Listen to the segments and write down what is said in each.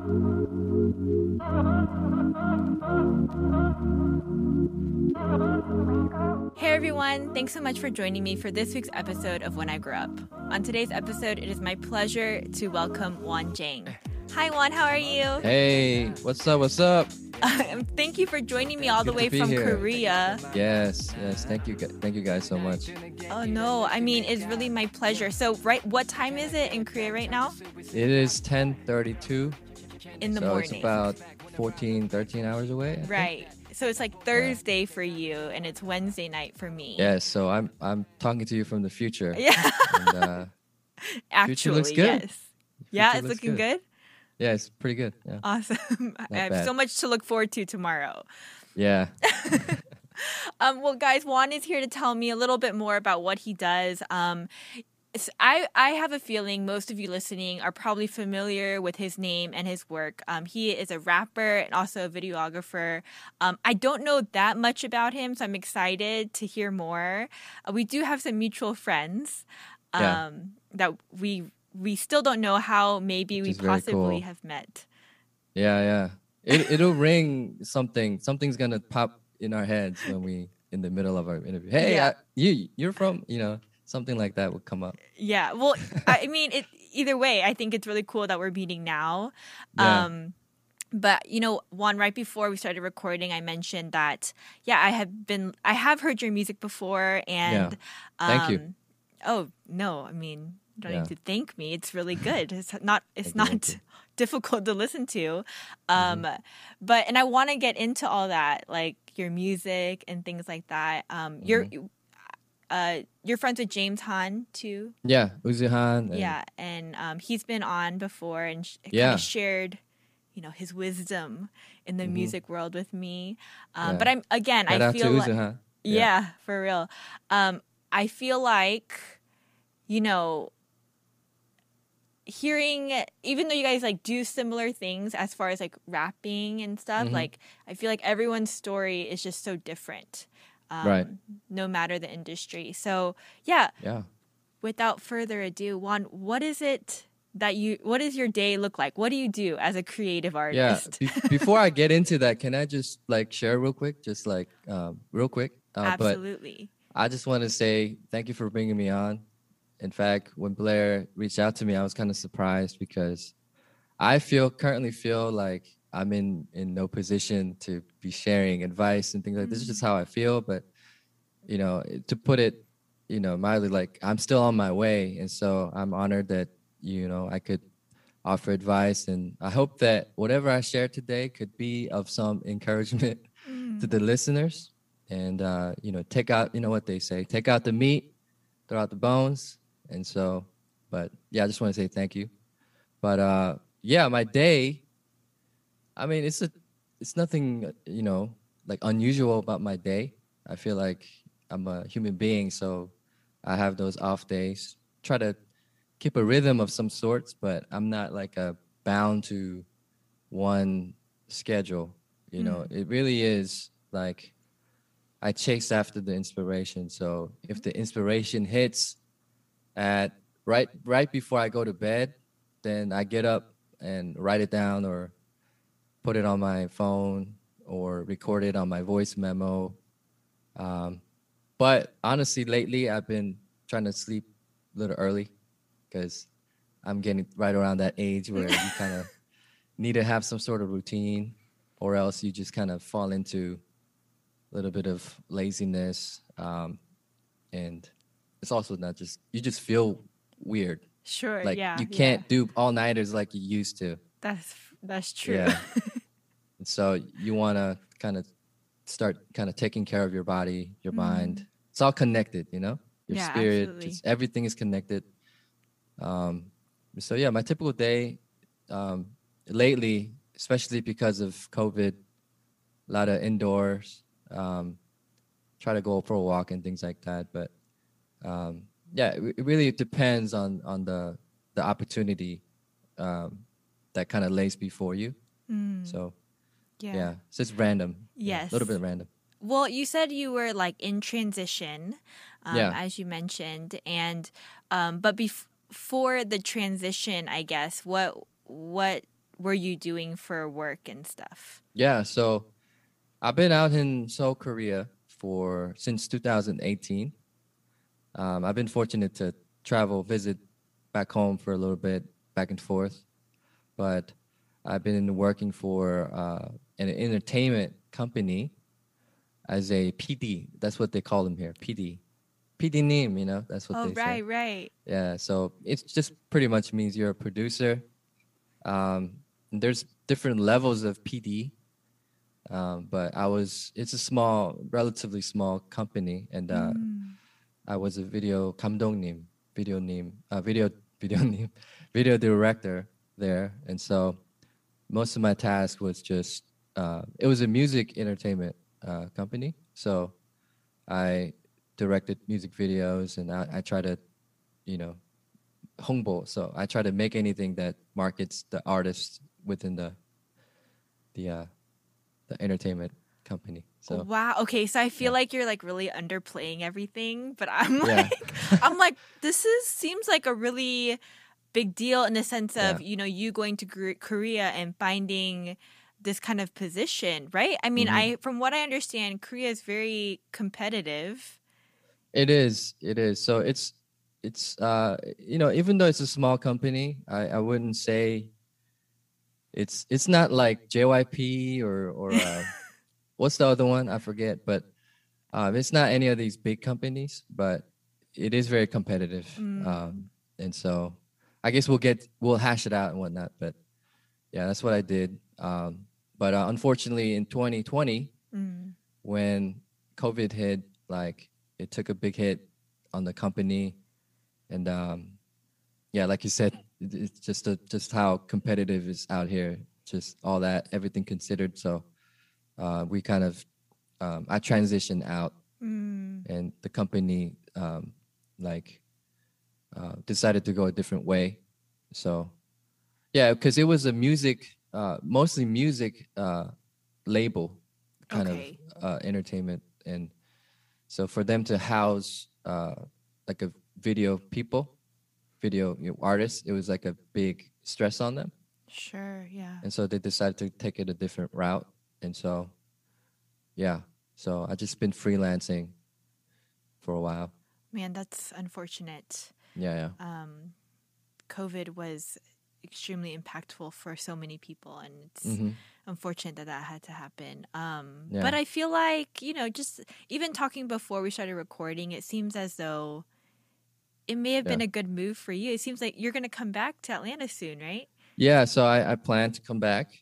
Hey everyone, thanks so much for joining me for this week's episode of When I Grow Up. On today's episode, it is my pleasure to welcome Juan Jang. Hi Juan, how are you? Hey, what's up? What's up? Um, thank you for joining me all the Good way from here. Korea. Yes, yes. Thank you, thank you guys so much. Oh no, I mean it's really my pleasure. So, right, what time is it in Korea right now? It is 10:32, In the so morning. it's about 14, 13 hours away. I think. Right. So it's like Thursday for you, and it's Wednesday night for me. Yeah, So I'm I'm talking to you from the future. Yeah. And, uh, Actually, looks good. yes. Yeah, it's looking good. good. yeah, it's pretty good. Yeah. Awesome. I have bad. so much to look forward to tomorrow. Yeah. Um, well, guys, Juan is here to tell me a little bit more about what he does. Um, I, I have a feeling most of you listening are probably familiar with his name and his work. Um, he is a rapper and also a videographer. Um, I don't know that much about him, so I'm excited to hear more. Uh, we do have some mutual friends um, Yeah. that we we still don't know how maybe we Which very possibly cool. have met. Yeah, yeah. It it'll ring something. Something's gonna pop in our heads when we in the middle of our interview. Hey, Yeah. I, you you're from you know something like that would come up. Yeah. Well, I mean, it either way, I think it's really cool that we're meeting now. Yeah. Um, but you know, Juan, right before we started recording, I mentioned that yeah, I have been, I have heard your music before, and Thank you. um, Oh no, I mean, you don't Yeah. need to thank me. It's really good. It's not. It's Thank not you. difficult to listen to. Um, Mm-hmm. but and I want to get into all that, like your music and things like that. Um, you're. Mm-hmm. Uh, you're friends with James Han too. Yeah, Uzihan. and- Yeah, and um, he's been on before and sh- kind Yeah. of shared, you know, his wisdom in the Mhm. music world with me. Um, Yeah. But I'm again, Shout I feel like, Uzihan. yeah. for real. Um, I feel like, you know, hearing even though you guys like do similar things as far as like rapping and stuff, Mhm. like I feel like everyone's story is just so different. Um, Right. No matter the industry. So yeah, Yeah. without further ado, Juan, what is it that you what does your day look like? What do you do as a creative Yeah. artist? Be- before I get into that, can I just like share real quick? Just like um, real quick. Uh, Absolutely. I just want to say thank you for bringing me on. In fact, when Blair reached out to me, I was kind of surprised because I feel currently feel like I'm in in no position to be sharing advice and things like this. This is just how I feel, but you know, to put it, you know, mildly, like I'm still on my way, and so I'm honored that you know I could offer advice, and I hope that whatever I share today could be of some encouragement to the listeners and uh, you know take out you know what they say take out the meat throw out the bones and so but yeah i just want to say thank you but uh yeah my day i mean it's a it's nothing you know like unusual about my day. I feel like i'm a human being so i have those off days. Try to keep a rhythm of some sorts but i'm not like a bound to one schedule you know? Mm. It really is like i chase after the inspiration. So if the inspiration hits at right right before i go to bed then i get up and write it down or put it on my phone or record it on my voice memo um, but honestly lately i've been trying to sleep a little early because i'm getting right around that age where you kind of need to have some sort of routine or else you just kind of fall into a little bit of laziness um, and it's also not just you just feel weird Sure. like yeah. you can't do all nighters like you used to That's that's true. Yeah. and so you want to kind of start kind of taking care of your body your mind. It's all connected you know? Your. Yeah, spirit just everything is connected. Um, so yeah my typical day um, lately especially because of covid a lot of indoors um, try to go for a walk and things like that. But um, yeah it, it really depends on on the the opportunity um, that kind of lays before you. Mm, so yeah. yeah, it's random Yes. a little bit random Well, you said you were like in transition, um, Yeah. as you mentioned, and um, but before the transition, I guess what what were you doing for work and stuff? Yeah, so I've been out in Seoul, Korea for since 2018. Um, I've been fortunate to travel, visit back home for a little bit, back and forth. But I've been working for uh, an entertainment company as a PD. That's what they call them here, PD. PD name, you know, that's what oh, they right, say. Right, right. Yeah, so it just pretty much means you're a producer. Um, there's different levels of PD, um, but I was, it's a small, relatively small company, and uh, mm. I was a video 감독 name, video name, uh, video video name, video director there, and so most of my task was just uh, it was a music entertainment uh, company, so I directed music videos, and I, I try to, you know, 홍보. So I try to make anything that markets the artist within the the uh, the entertainment company. So wow. Okay, so I feel Yeah. like you're like really underplaying everything, but I'm Yeah. like I'm like this is seems like a really big deal in the sense of, Yeah. you know, you going to Korea and finding this kind of position, right? I mean, Mhm. I from what I understand, Korea is very competitive. It is. It is. So it's it's uh you know even though it's a small company, I I wouldn't say it's it's not like JYP or or uh, what's the other one? I forget, but um, it's not any of these big companies, but it is very competitive. Mm. Um, and so I guess we'll get we'll hash it out and whatnot. But yeah, that's what I did. Um, but uh, unfortunately, in 2020, Mm. when COVID hit, like it took a big hit on the company, and um, yeah, like you said, it's just a, just how competitive is out here. Just all that, everything considered. So uh, we kind of, um, I transitioned out, Mm. and the company um, like uh, decided to go a different way. So yeah, because it was a music, uh, mostly music uh, label kind Okay. of uh, entertainment, and so for them to house uh, like a video people, video you know, artists, it was like a big stress on them, Sure, yeah. and so they decided to take it a different route, and so yeah, so I just been freelancing for a while. Man, that's unfortunate. Yeah, yeah. Um COVID was extremely impactful for so many people and it's hmm unfortunate that that had to happen. Um, Yeah. But I feel like, you know, just even talking before we started recording, it seems as though it may have been a good move for you. It seems like you're going to come back to Atlanta soon, right? Yeah, so I, I plan to come back.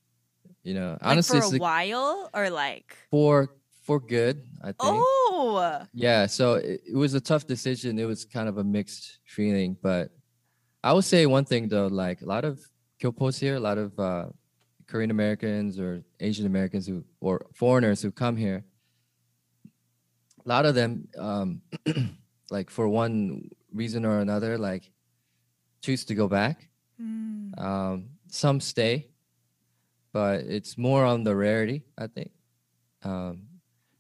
You know, honestly, like it's for a like while or like, for for good. I think. oh, Yeah, so it, it was a tough decision. It was kind of a mixed feeling, but I would say one thing though, like a lot of Kyopos here, a lot of uh, Korean Americans or Asian Americans who or foreigners who come here. A lot of them, um, like for one reason or another, like choose to go back. Mm, Um, some stay, but it's more on the rarity, I think. Um,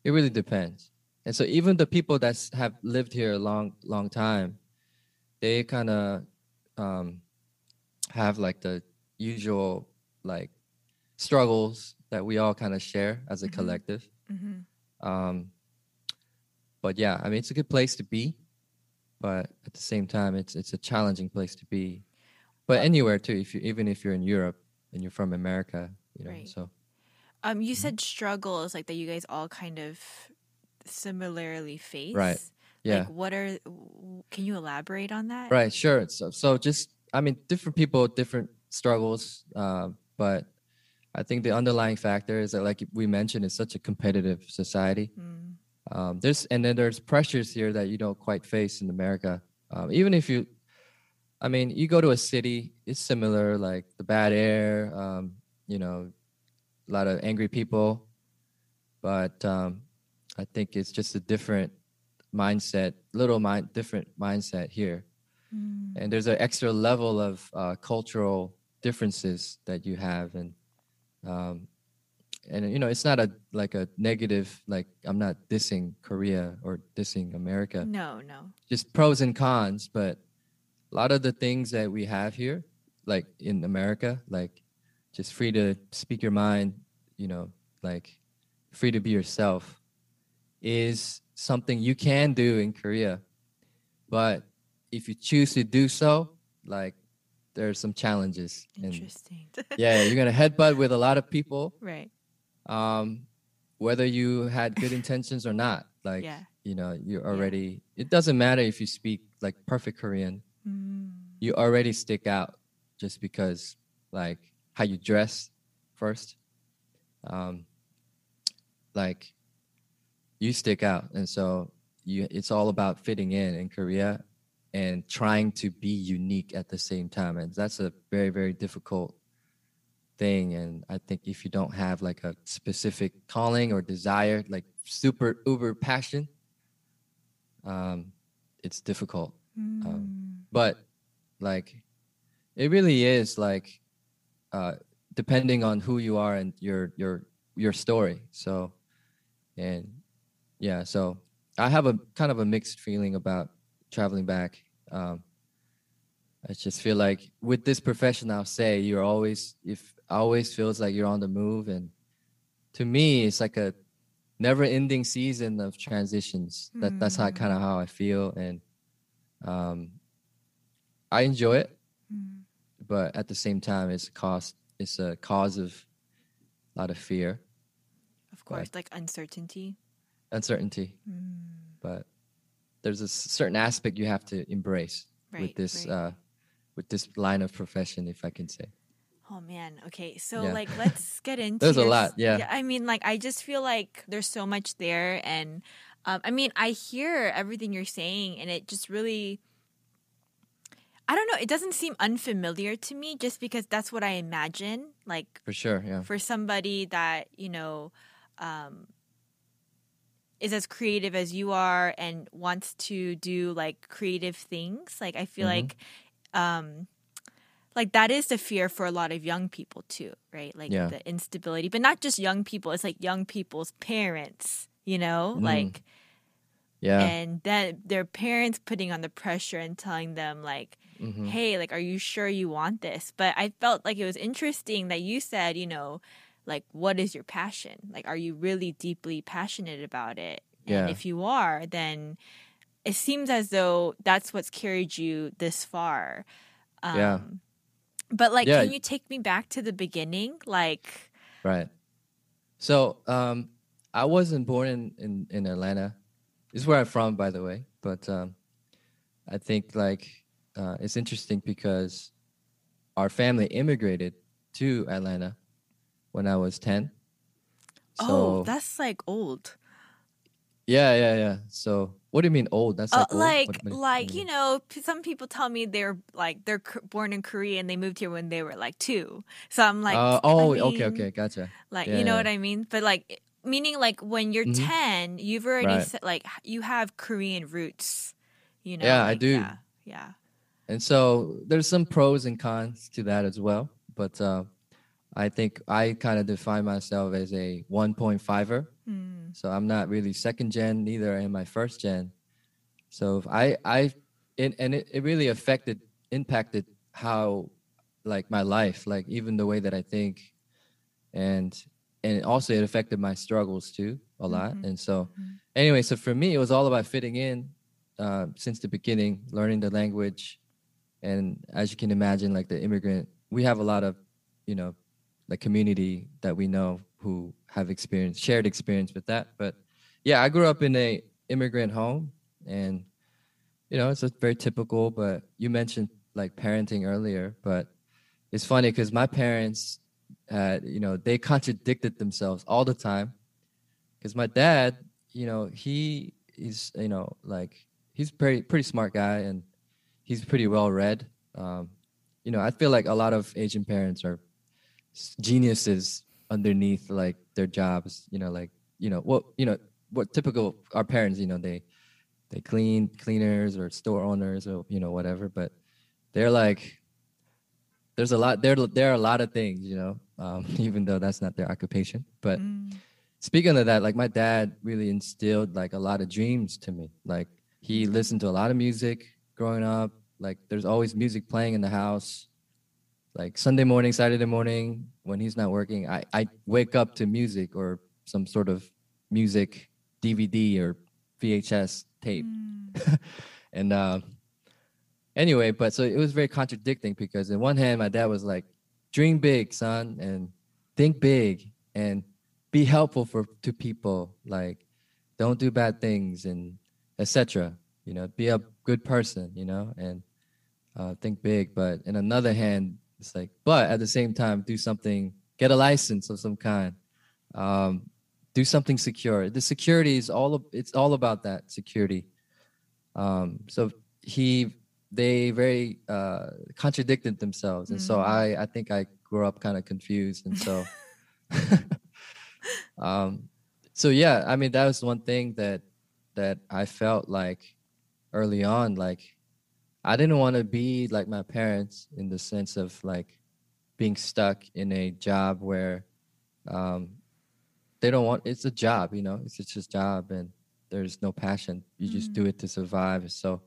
it really depends. And so even the people that have lived here a long, long time, they kind of um, have like the usual like struggles that we all kind of share as a Mhm. collective. mhm. Um, but yeah, I mean, it's a good place to be, but at the same time, it's it's a challenging place to be. But Uh, anywhere too, if you even if you're in Europe and you're from America, you know, Right. so Um, you Mhm. said struggles like that you guys all kind of similarly face. Yeah, Like, what are, can you elaborate on that? right, sure. So so just I mean, different people, different struggles, uh, but I think the underlying factor is that, like we mentioned, it's such a competitive society. Mm, um, there's and then there's pressures here that you don't quite face in America. Um, even if you, I mean, you go to a city, it's similar, like the bad air, um, you know, a lot of angry people, but um, I think it's just a different mindset, little mind, different mindset here, mm. and there's an extra level of uh, cultural differences that you have, and um, and you know it's not a like a negative like i'm not dissing korea or dissing america No, no. just pros and cons but a lot of the things that we have here like in america like just free to speak your mind, you know, like free to be yourself is something you can do in Korea. But if you choose to do so, like there's some challenges. and- Interesting. yeah, you're gonna headbutt with a lot of people, right. um, whether you had good intentions or not. Like Yeah. you know, you already. It doesn't matter if you speak like perfect Korean. Mm. You already stick out just because like how you dress first. Um, like you stick out, and so you. It's all about fitting in in Korea and trying to be unique at the same time, and that's a very very difficult thing and i think if you don't have like a specific calling or desire like super uber passion um it's difficult Mm. but like it really is like uh depending on who you are and your your your story so and yeah so i have a kind of a mixed feeling about traveling back um i just feel like with this profession i'll say you're always if always feels like you're on the move and to me it's like a never ending season of transitions that that's how Mm. kind of how i feel and um i enjoy it Mm. but at the same time it's a cost it's a cause of a lot of fear Of course, like uncertainty. Uncertainty Mm. but there's a certain aspect you have to embrace Right. with this right. uh with this line of profession if i can say Oh man. Okay. So Yeah. like let's get into There's a lot, s- yeah. I mean like I just feel like there's so much there and um I mean I hear everything you're saying and it just really I don't know, it doesn't seem unfamiliar to me just because that's what I imagine like for sure yeah for somebody that, you know, um is as creative as you are and wants to do like creative things. Like I feel Mhm. like um like that is the fear for a lot of young people too, right? Like Yeah. the instability, but not just young people, it's like young people's parents, you know? Mm. Like yeah and then their parents putting on the pressure and telling them like Mhm. hey like are you sure you want this but i felt like it was interesting that you said you know like what is your passion like are you really deeply passionate about it Yeah. and if you are then it seems as though that's what's carried you this far um, Yeah. but like Yeah. can you take me back to the beginning like right so um i wasn't born in in, in atlanta this is where i'm from by the way but um i think like uh, it's interesting because our family immigrated to atlanta when i was 10 so oh that's like old yeah yeah yeah so what do you mean old that's Uh, like old? like, like you know, some people tell me they're like they're born in Korea and they moved here when they were like two. So I'm like, Uh, oh okay mean, okay gotcha like Yeah, you know yeah. what I mean. But like, meaning like when you're Mhm. ten, you've already Right. said like you have Korean roots. You know, Yeah, I do. Yeah, yeah. And so there's some pros and cons to that as well. But uh, I think I kind of define myself as a 1.5er. Hmm. So I'm not really second gen, neither am I first gen. So if I, I, it, and it, it really affected, impacted how, like my life, like even the way that I think, and and also it affected my struggles too a lot. Mhm. And so, Mhm. anyway, so for me, it was all about fitting in uh, since the beginning, learning the language, and as you can imagine, like the immigrant, we have a lot of, you know, like community that we know who have experience, shared experience with that. But yeah, I grew up in a immigrant home, and you know, it's very typical. But you mentioned like parenting earlier, but it's funny because my parents had, you know, they contradicted themselves all the time. Because my dad, you know, he is, you know, like he's pretty pretty smart guy and he's pretty well read. Um, you know, I feel like a lot of Asian parents are geniuses underneath like their jobs. You know, like you know what you know what typical our parents. You know, they they clean cleaners or store owners or you know whatever, but they're like there's a lot there. There are a lot of things, you know, um, even though that's not their occupation. But Mm. speaking of that, like my dad really instilled like a lot of dreams to me. Like he listened to a lot of music growing up. Like there's always music playing in the house. Like Sunday morning, Saturday morning when he's not working, I I wake up to music or some sort of music DVD or VHS tape. Mm. and uh, anyway, but so it was very contradicting because in one hand, my dad was like, "Dream big, son, and think big, and be helpful for to people. Like, don't do bad things, and etc. You know, be a good person. You know, and uh, think big. But in another hand, it's like, but at the same time, do something, get a license of some kind." Um, do something secure. The security is all it's all about that security. Um, so he they very uh, contradicted themselves, and mm. so I I think I grew up kind of confused, and so um, so yeah, I mean that was one thing that that I felt like early on, like I didn't want to be like my parents in the sense of like being stuck in a job where um, they don't want it's a job you know it's just a job and there's no passion. You mm just do mm. it to survive. So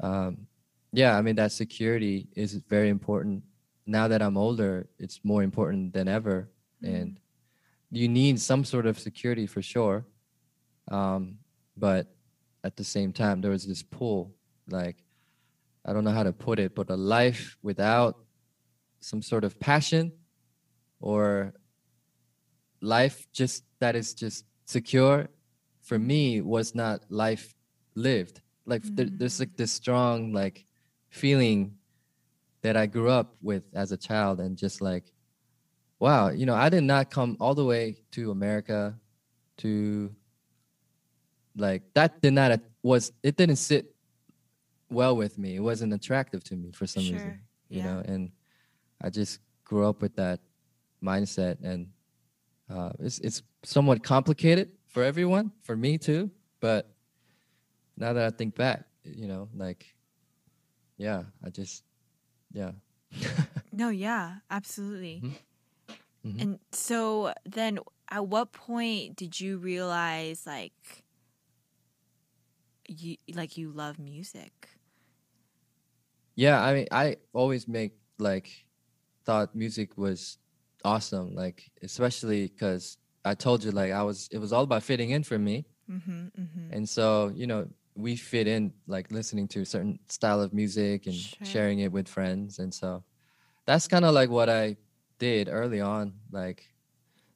um, yeah i mean that security is very important. Now that i'm older it's more important than ever. Mm and you need some sort of security for sure. Um, but at the same time there was this pull like i don't know how to put it but a life without some sort of passion or life just that is just secure for me was not life lived like mm-hmm. there, there's like this strong like feeling that i grew up with as a child and just like wow you know i did not come all the way to america to like that did not was it didn't sit well with me it wasn't attractive to me for some sure. reason you yeah. know and i just grew up with that mindset and uh, it's it's somewhat complicated for everyone, for me too. But now that I think back, you know, like, yeah, I just, yeah. no, yeah, absolutely. Mm-hmm. Mm-hmm. And so then, at what point did you realize, like, you like you love music? Yeah, I mean, I always make like thought music was awesome. Like especially because I told you like I was it was all about fitting in for me. Mm-hmm, mm-hmm. And so you know we fit in like listening to a certain style of music and sure. sharing it with friends. And so that's kind of like what I did early on. Like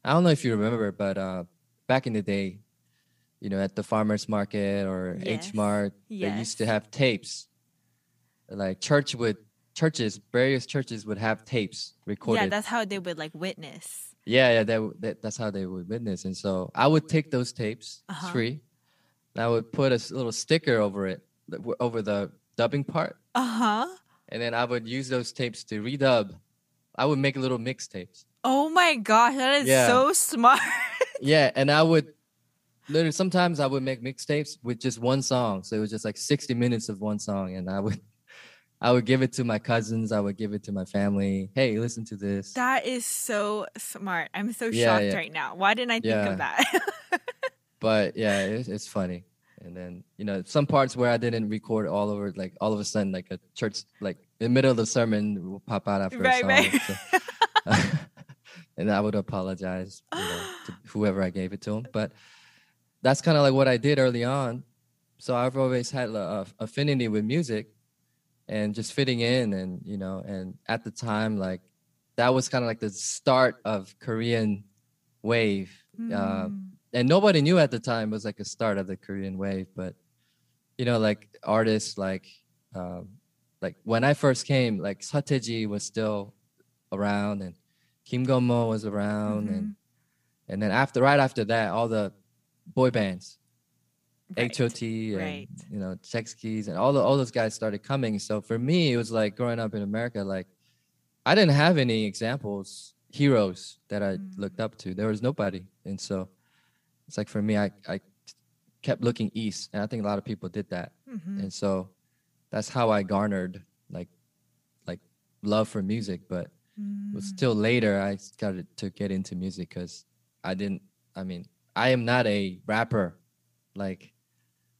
I don't know if you remember, but uh, back in the day, you know, at the farmers market or yes. H Mart, yes. they used to have tapes. Like church would churches, various churches would have tapes recorded. Yeah, that's how they would like witness. Yeah, yeah, that, that that's how they would witness. And so I would take those tapes, uh-huh. free. And I would put a little sticker over it, over the dubbing part. Uh huh. And then I would use those tapes to redub. I would make little mixtapes. Oh my gosh, that is yeah. so smart. yeah, and I would literally sometimes I would make mixtapes with just one song. So it was just like 60 minutes of one song, and I would I would give it to my cousins. I would give it to my family. Hey, listen to this. That is so smart. I'm so yeah, shocked yeah. right now. Why didn't I think yeah. of that? but yeah, it's, it's funny. And then you know some parts where I didn't record all over, like all of a sudden, like a church, like in the middle of the sermon, will pop out after right, a song. Right. So, and I would apologize, you know, to whoever I gave it to him. But that's kind of like what I did early on. So I've always had a affinity with music and just fitting in and you know and at the time like that was kind of like the start of korean wave mm. uh, and nobody knew at the time it was like a start of the korean wave but you know like artists like um, like when i first came like Seo was still around and kim Gun-mo was around mm-hmm. and and then after right after that all the boy bands right. HOT and right. you know Sechs Kies and all the all those guys started coming. So for me, it was like growing up in America. Like I didn't have any examples, heroes that I mm. looked up to. There was nobody, and so it's like for me, I I kept looking east, and I think a lot of people did that, mm-hmm. and so that's how I garnered like like love for music. But mm. it was still later I started to get into music because I didn't. I mean, I am not a rapper like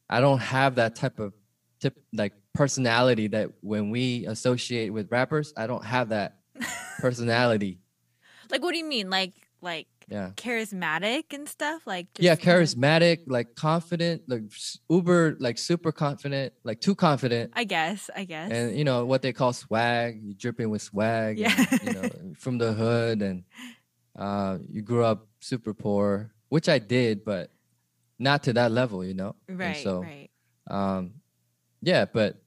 I don't have that type of tip like personality that when we associate with rappers, I don't have that personality. Like, what do you mean? Like, like Yeah. charismatic and stuff? Like, yeah, charismatic, like confident, like uber, like super confident, like too confident. I guess. I guess. and you know what they call swag you dripping with swag Yeah. and, you know from the hood and uh you grew up super poor which i did but not to that level you know And right. so right. um yeah but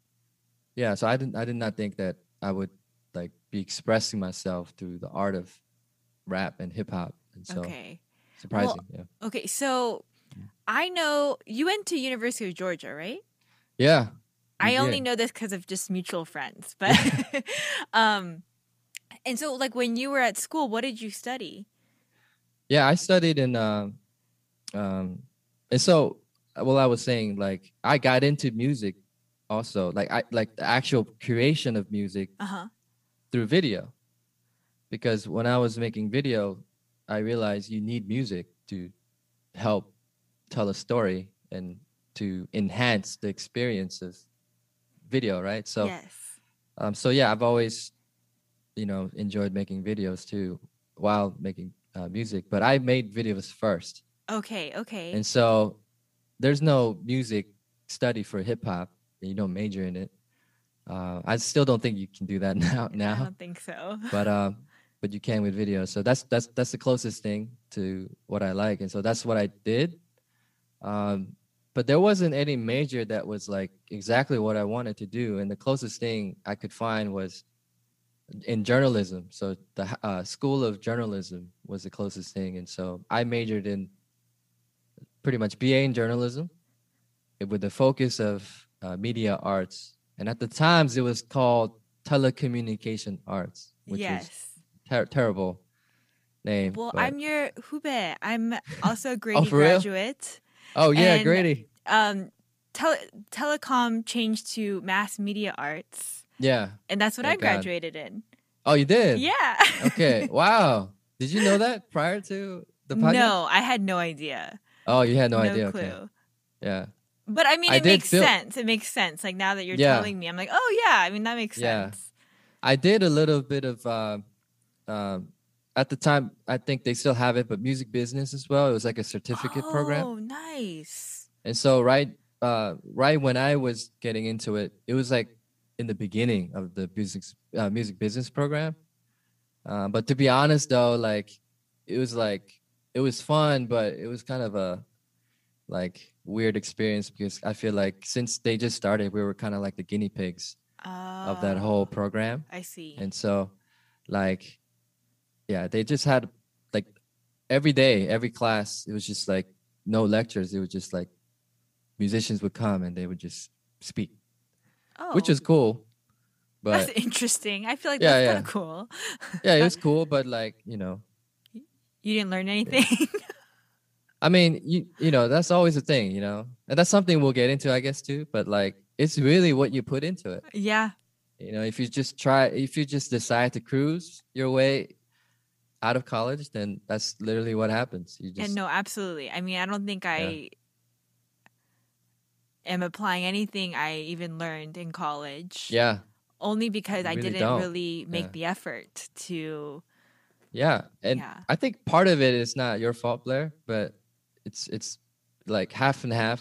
yeah so i didn't i did not think that i would like be expressing myself through the art of rap and hip-hop and so okay. surprising yeah Okay. So, I know you went to University of Georgia, right? yeah I only did. know this because of just mutual friends, but um, and so like when you were at school, what did you study? Yeah, I studied in um um and so well I was saying like I got into music also like I like the actual creation of music Uh huh. through video. Because when I was making video, I realized you need music to help tell a story and to enhance the experience of video, right? So yes. um, so yeah, I've always, you know, enjoyed making videos too while making uh, music. But I made videos first, Okay. Okay. and so there's no music study for hip hop. You don't major in it. Uh, I still don't think you can do that now. Now I don't think so. but um, but you can with video. So that's that's that's the closest thing to what I like, and so that's what I did. Um, but there wasn't any major that was like exactly what I wanted to do, and the closest thing I could find was in journalism. So the uh, school of journalism was the closest thing, and so I majored in pretty much BA in journalism, eh, with the focus of uh, media arts, and at the times it was called telecommunication arts, which yes. was ter- terrible name. Well, but- I'm your Hube. I'm also a Grady for real? graduate. oh yeah, and- Grady. Um, tele- telecom changed to mass media arts, Yeah. and that's what Thank I God. graduated in. Oh, you did. Yeah. Okay. wow. Did you know that prior to the podcast? no, I had no idea. Oh, you had no, No, idea. clue. Okay. Yeah. But I mean, I it makes feel- sense. It makes sense. Like now that you're Yeah. telling me, I'm like, oh yeah. I mean, that makes Yeah. sense. I did a little bit of uh, um, at the time. I think they still have it, but music business as well. It was like a certificate program, Oh, nice. and so right, uh, right when I was getting into it, it was like in the beginning of the music uh, music business program. Uh, but to be honest, though, like it was like it was fun, but it was kind of a like weird experience because I feel like since they just started, we were kind of like the guinea pigs of that Oh, whole ah, program. I see. And so, like, yeah, they just had like every day, every class, it was just like no lectures. It was just like musicians would come and they would just speak, oh, which was oh. cool. that's But interesting. I feel like Yeah, that's yeah. kind of cool. yeah, it was cool. But like, you know, You didn't learn anything. I mean, you you know, that's always a thing, you know, and that's something we'll get into, I guess, too. But like, it's really what you put into it. yeah. You know, if you just try, if you just decide to cruise your way out of college, then that's literally what happens. You just And no, absolutely. I mean, I don't think I am applying anything I even learned in college. yeah, Only because You I didn't don't. really make Yeah. the effort to. Yeah, and Yeah. I think part of it is not your fault, Blair, but it's it's like half and half.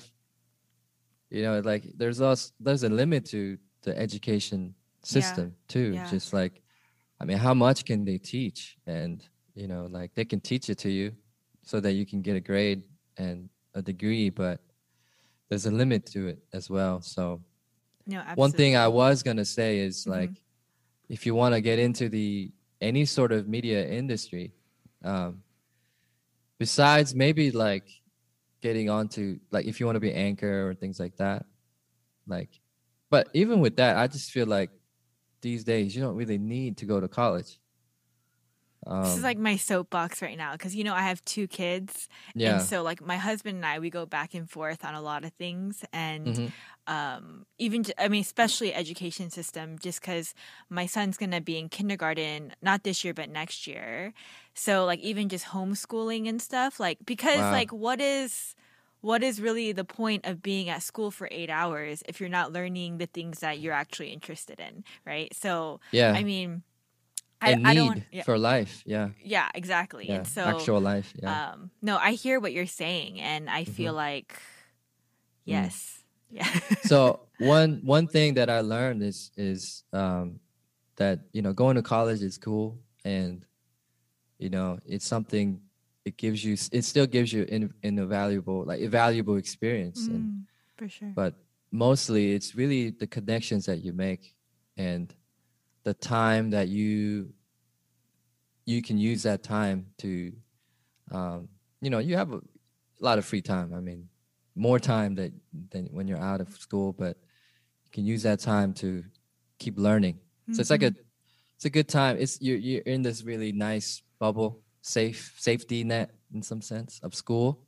You know, like there's also there's a limit to the education system too. yeah. Just like, I mean, how much can they teach? And you know, like they can teach it to you so that you can get a grade and a degree, but there's a limit to it as well. So No, absolutely. one thing I was gonna say is Mhm. like, if you want to get into the any sort of media industry, um, besides maybe like getting onto like if you want to be anchor or things like that, like, but even with that, I just feel like these days you don't really need to go to college. Um, This is like my soapbox right now because you know I have two kids, yeah, and so like my husband and I we go back and forth on a lot of things, and Mhm. Um, even I mean especially education system, just because my son's gonna be in kindergarten not this year but next year, so like even just homeschooling and stuff, like because Wow. like what is what is really the point of being at school for eight hours if you're not learning the things that you're actually interested in, right? So, Yeah. I mean, I, I need don't. Yeah, for life. Yeah. yeah, exactly. Yeah. And so, Actual life. Yeah. um, no, I hear what you're saying, and I feel Mm-hmm. like, yes, yeah. so one one thing that I learned is is um, that you know going to college is cool and you know it's something it gives you it still gives you in, in a valuable like a valuable experience and Mm, for sure. but mostly it's really the connections that you make and the time that you you can use that time to um, you know you have a lot of free time i mean more time that than when you're out of school but you can use that time to keep learning. So it's like a it's a good time. It's you're, you're in this really nice bubble safe safety net in some sense of school.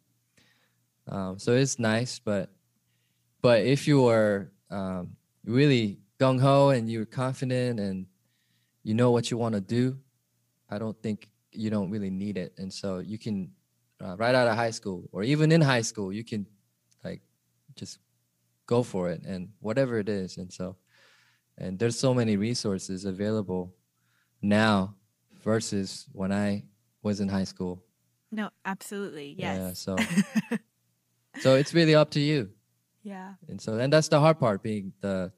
Um, so it's nice but but if you are um, really gung ho and you're confident and you know what you want to do, I don't think you don't really need it. And so you can, uh, right out of high school or even in high school, you can just go for it and whatever it is. And so, and there's so many resources available now versus when I was in high school. no, absolutely. Yeah. So, so it's really up to you. Yeah. and so and that's the hard part being the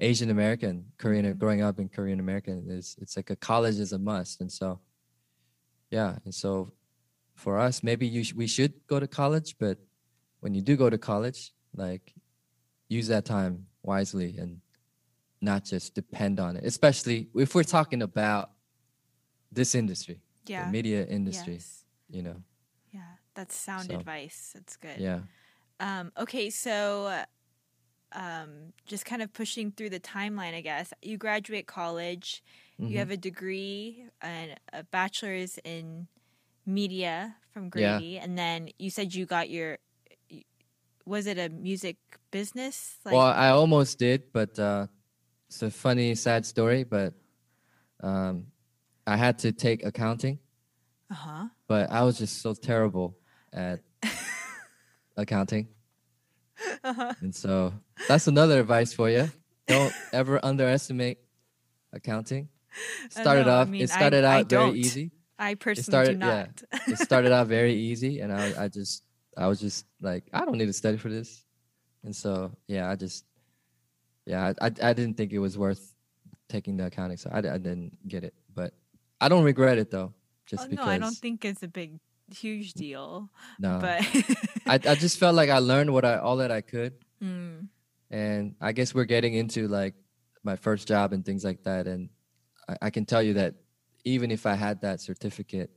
asian american korean Mhm. growing up in korean american is it's like a college is a must and so yeah and so for us maybe you sh- we should go to college but when you do go to college like use that time wisely and not just depend on it especially if we're talking about this industry Yeah. the media industry Yes. you know Yeah. That's sound So, advice. That's good. yeah Um, okay, so um, just kind of pushing through the timeline, I guess. You graduate college, Mhm. you have a degree and a bachelor's in media from Yeah. Grady, and then you said you got your. Was it a music business? Like, well, I almost did, but uh, it's a funny, sad story. But um, I had to take accounting, uh huh. but I was just so terrible at accounting, Uh-huh. and so that's another advice for you: don't ever underestimate accounting. It I started know, I off. mean, it started I out very don't. easy. I personally started- do yeah. not. It started out very easy, and I, I just, I was just like, I don't need to study for this, and so yeah, I just, yeah, I, I, didn't think it was worth taking the accounting, so I, I didn't get it, but I don't regret it though, just Oh, because no, I don't think it's a big, huge deal. no, But I, I just felt like I learned what I all that I could, Mm, and I guess we're getting into like my first job and things like that, and I, I can tell you that even if I had that certificate,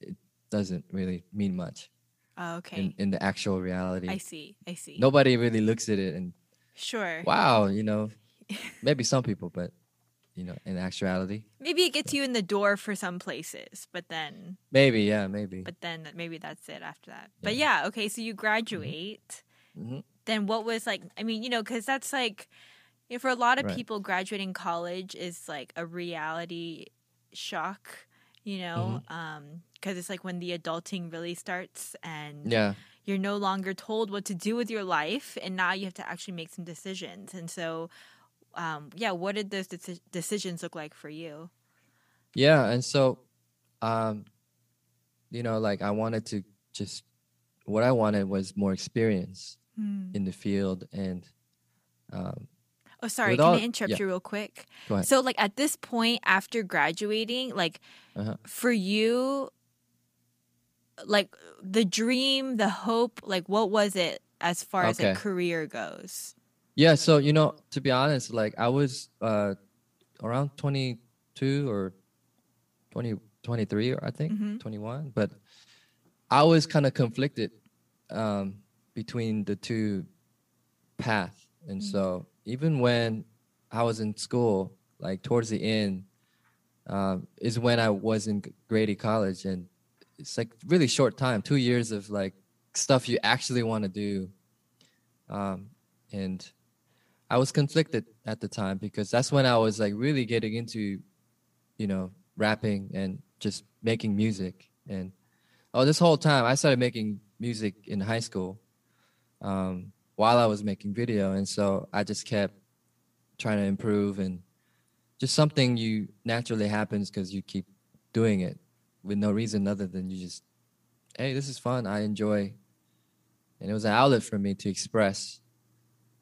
it doesn't really mean much oh, okay. in, in the actual reality. I see. I see. Nobody really looks at it and Sure. wow, you know, maybe some people, but you know, in actuality, Maybe it gets you in the door for some places, but then maybe, yeah, maybe. but then maybe that's it after that. But yeah, okay, so you graduate. Mhm. Then what was like I mean, you know, cuz that's like you know, for a lot of Right. people graduating college is like a reality shock, you know, Mm-hmm. um it's like when the adulting really starts and Yeah, you're no longer told what to do with your life and now you have to actually make some decisions. And so um yeah, what did those deci- decisions look like for you? yeah, and so, um, you know, like I wanted to just what I wanted was more experience Hmm. in the field, and um, Oh, sorry. With Can I interrupt yeah. you real quick? Go ahead. So, like at this point after graduating, like Uh-huh. for you, like the dream, the hope, like what was it as far as a Okay. career goes? yeah. So you know, to be honest, like I was uh, around twenty two or 20, 23, or I think Mhm. twenty one, but I was kind of conflicted um, between the two paths, and so even when I was in school, like towards the end, um, is when I was in Grady College, and it's like really short time, two years of like stuff you actually want to do, um, and I was conflicted at the time because that's when I was like really getting into, you know, rapping and just making music, and oh, this whole time I started making music in high school, um, while I was making video, and so I just kept trying to improve and just something you naturally happens because you keep doing it with no reason other than you just hey this is fun i enjoy and it was an outlet for me to express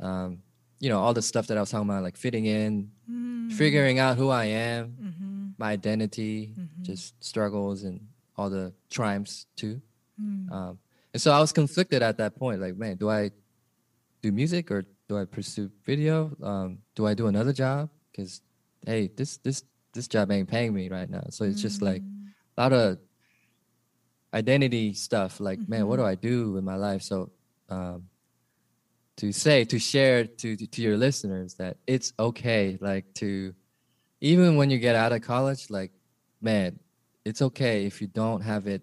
um, you know all the stuff that i was talking about like fitting in Mm. figuring out who i am Mm-hmm. my identity Mhm. just struggles and all the triumphs too Mm. um, and so i was conflicted at that point like man do i do music or do i pursue video um, do i do another job because hey this this this job ain't paying me right now so it's just like Mm. a lot of identity stuff like man what do Mhm. i do with my life so um to say to share to to your listeners that it's okay like to even when you get out of college like man it's okay if you don't have it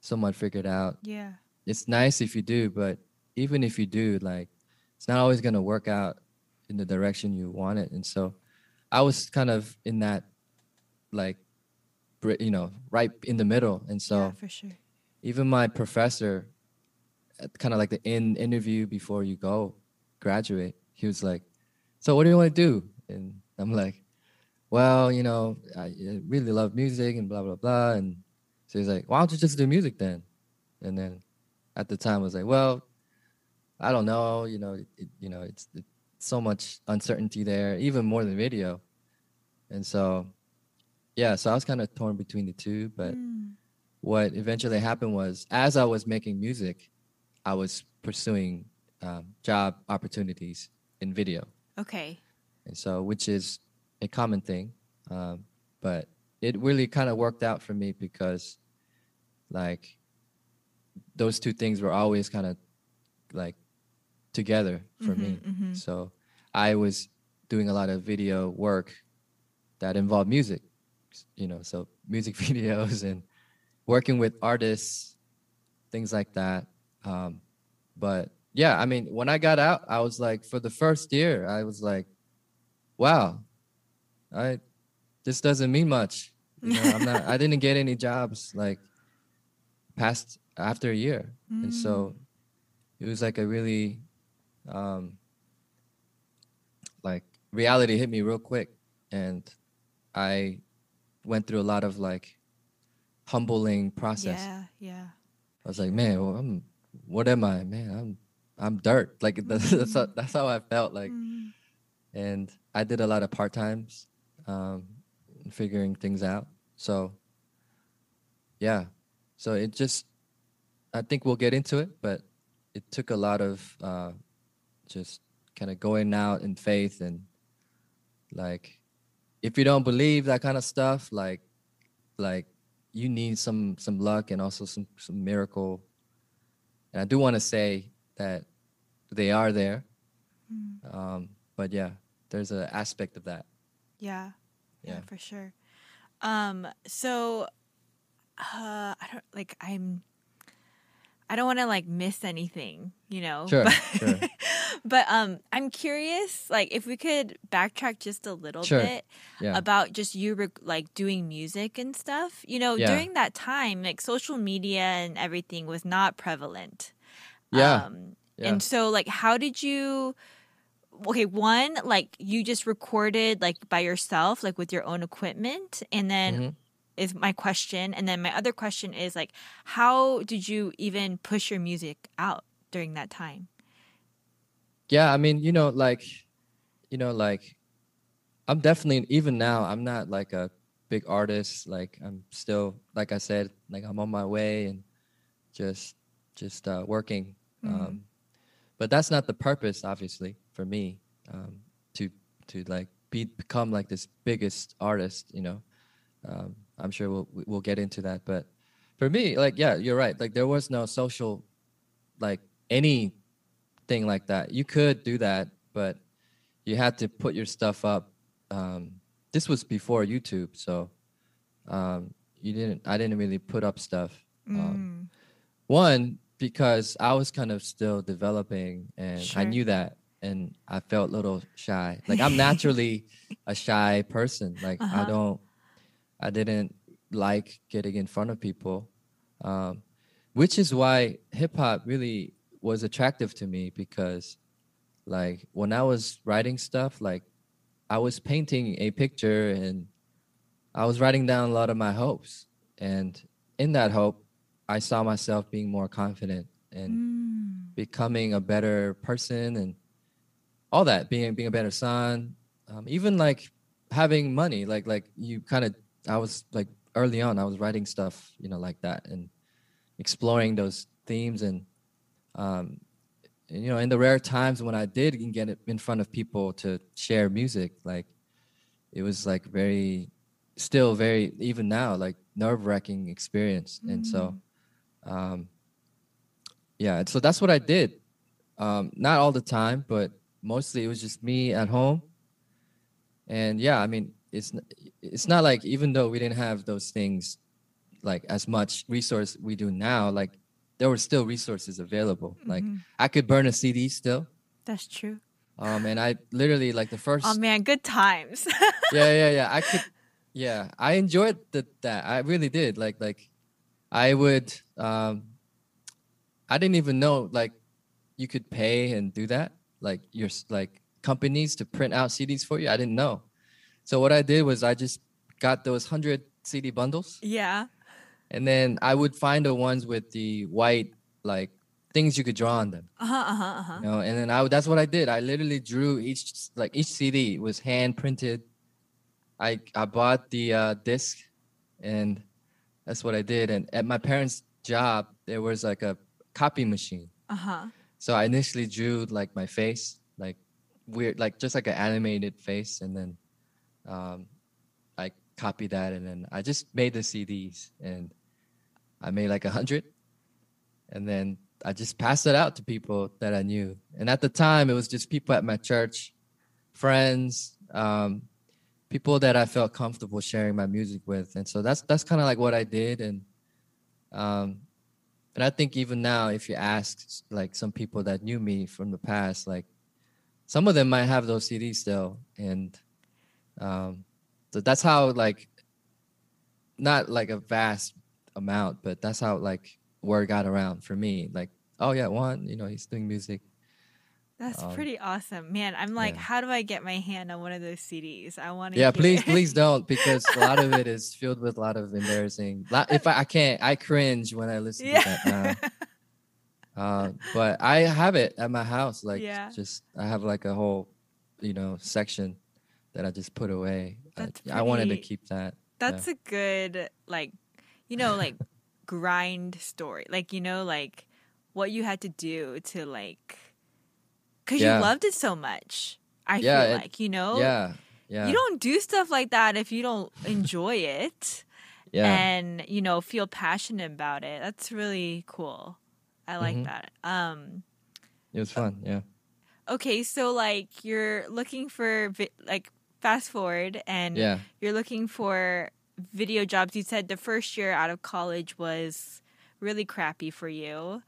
somewhat figured out Yeah. it's nice if you do but even if you do like it's not always going to work out in the direction you want it. And so i was kind of in that like you know right in the middle. And so yeah, for sure. even my professor kind of like the in interview before you go graduate he was like so what do you want to do? And i'm like well you know i I really love music and blah blah blah. And so he's like why don't you just do music then? And then at the time I was like well i don't know you know it, you know it's, it's so much uncertainty there even more than video and so yeah so i was kind of torn between the two but Mm. what eventually happened was as I was making music, I was pursuing um, job opportunities in video, Okay. and so which is a common thing, um, but it really kind of worked out for me because, like, those two things were always kind of like together for me. Mhm, mhm. So I was doing a lot of video work that involved music, you know, so music videos and working with artists, things like that. Um, but yeah, I mean, when I got out, I was like, for the first year, I was like, wow, I this doesn't mean much. You know, I'm not. I didn't get any jobs like past after a year, and so it was like a really um, like reality hit me real quick, and I went through a lot of like humbling process. Yeah, yeah. I was like, man, well, I'm what am I, man? I'm I'm dirt. Like that's that's how, that's how I felt like, Mm. and I did a lot of part times, um, figuring things out. So yeah, so it just I think we'll get into it, but it took a lot of uh, just kind of going out in faith and like if you don't believe that kind of stuff, like like you need some some luck and also some some miracle. And I do want to say that they are there, Mm. um, but yeah, there's an aspect of that. Yeah. Yeah, Yeah. for sure. Um, so uh I don't like I'm I don't want to like miss anything, you know. Sure, But, sure. but um I'm curious like if we could backtrack just a little Sure, bit Yeah, about just you rec- like doing music and stuff. You know, Yeah. during that time like social media and everything was not prevalent. yeah, Um, yeah. And so, like, how did you? Okay, one, like, you just recorded like by yourself, like with your own equipment, and then Mhm. Is my question, and then my other question is like, how did you even push your music out during that time? yeah. I mean, you know, like, you know, like, I'm definitely even now. I'm not like a big artist. Like, I'm still, like I said, like I'm on my way and just, just uh, working. Mhm. Um, but that's not the purpose, obviously, for me um, to to like be become like this biggest artist. You know, um, I'm sure we'll we'll get into that. But for me, like, yeah, you're right. Like, there was no social, like anything like that. You could do that, but you had to put your stuff up. Um, this was before YouTube, so um, you didn't. I didn't really put up stuff. Um, Mm, one because I was kind of still developing and I knew that and I felt a little shy. Like I'm naturally a shy person. Like I Uh-huh. don't I didn't like getting in front of people. Um, which is why hip hop really was attractive to me because like when I was writing stuff, like I was painting a picture and I was writing down a lot of my hopes. And in that hope, I saw myself being more confident and Mm. becoming a better person and all that being being a better son um, even like having money like like you kind of i was like early on i was writing stuff you know like that and exploring those themes and um and, you know in the rare times when i did get it in front of people to share music like it was like very still very even now like nerve-wracking experience. And so um yeah so that's what i did. Um not all the time but mostly it was just me at home. And yeah i mean it's it's not like even though we didn't have those things like as much resource we do now like there were still resources available. Like Mhm. i could burn a cd still. That's true. um and i literally like the first Oh man, good times. yeah yeah yeah. I could yeah i enjoyed the, that. I really did. Like like i would um i didn't even know like you could pay and do that. Like your like companies to print out cds for you. I didn't know so what i did was i just got those 100 cd bundles yeah. and then i would find the ones with the white like things you could draw on them Uh huh. Uh huh. Uh huh. you know and then i that's what i did i literally drew each like each cd was hand printed i i bought the uh disc and that's what i did and at my parents job there was like a copy machine Uh huh. so i initially drew like my face like weird like just like an animated face and then um i copied that and then i just made the cds and i made like a hundred and then I just passed it out to people that I knew. And at the time, it was just people at my church, friends, um, people that I felt comfortable sharing my music with. And so that's that's kind of like what I did. And um, and I think even now, if you ask like some people that knew me from the past, like some of them might have those CDs still. And um, so that's how like not like a vast amount, but that's how like word got around for me. Like, oh yeah, Juan, you know, he's doing music. That's Um, pretty awesome, man. I'm like, yeah. how do I get my hand on one of those CDs? I want to. Yeah, please, please don't, because a lot of it is filled with a lot of embarrassing. If I, I can't, I cringe when I listen to that Yeah. now. Uh, but I have it at my house. Like, Yeah. just I have like a whole, you know, section that I just put away. I- That's I, wanted to keep that. That's a good like, you know, like grind story. Like you know, like what you had to do to like, because Yeah. you loved it so much. I Yeah, feel it- like you know. Yeah, yeah, You don't do stuff like that if you don't enjoy it yeah. and you know feel passionate about it. That's really cool. I like Mhm. that. Um it was fun. Yeah, okay, so like you're looking for vi- like fast forward and yeah, you're looking for video jobs. You said the first year out of college was really crappy for you.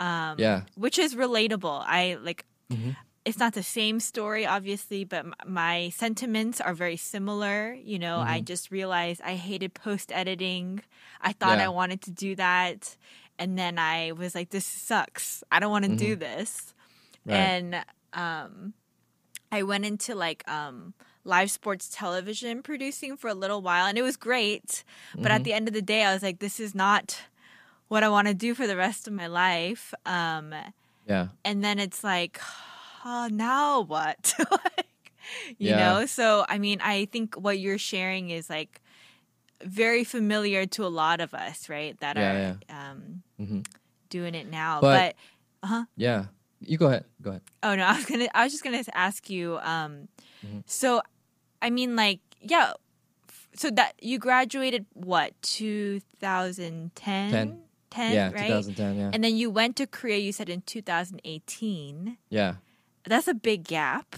Um yeah. which is relatable. I like Mhm. it's not the same story obviously but m- my sentiments are very similar you know i Mhm. just realized i hated post editing i thought Yeah. i wanted to do that and then i was like this sucks i don't want to do Mhm. this Right. and um i went into like um live sports television producing for a little while and it was great but at Mhm. the end of the day i was like this is not what i want to do for the rest of my life um yeah, and then it's like oh, now what like you Yeah. know so i mean i think what you're sharing is like very familiar to a lot of us right that Yeah, are um hmm doing it now but, But- yeah. You go ahead. Go ahead. oh no i was gonna i was just gonna ask you um Mhm. so i mean like yeah so that you graduated what 2010 Ten. 10 yeah, right 2010. Yeah, and then you went to korea you said in 2018 yeah. that's a big gap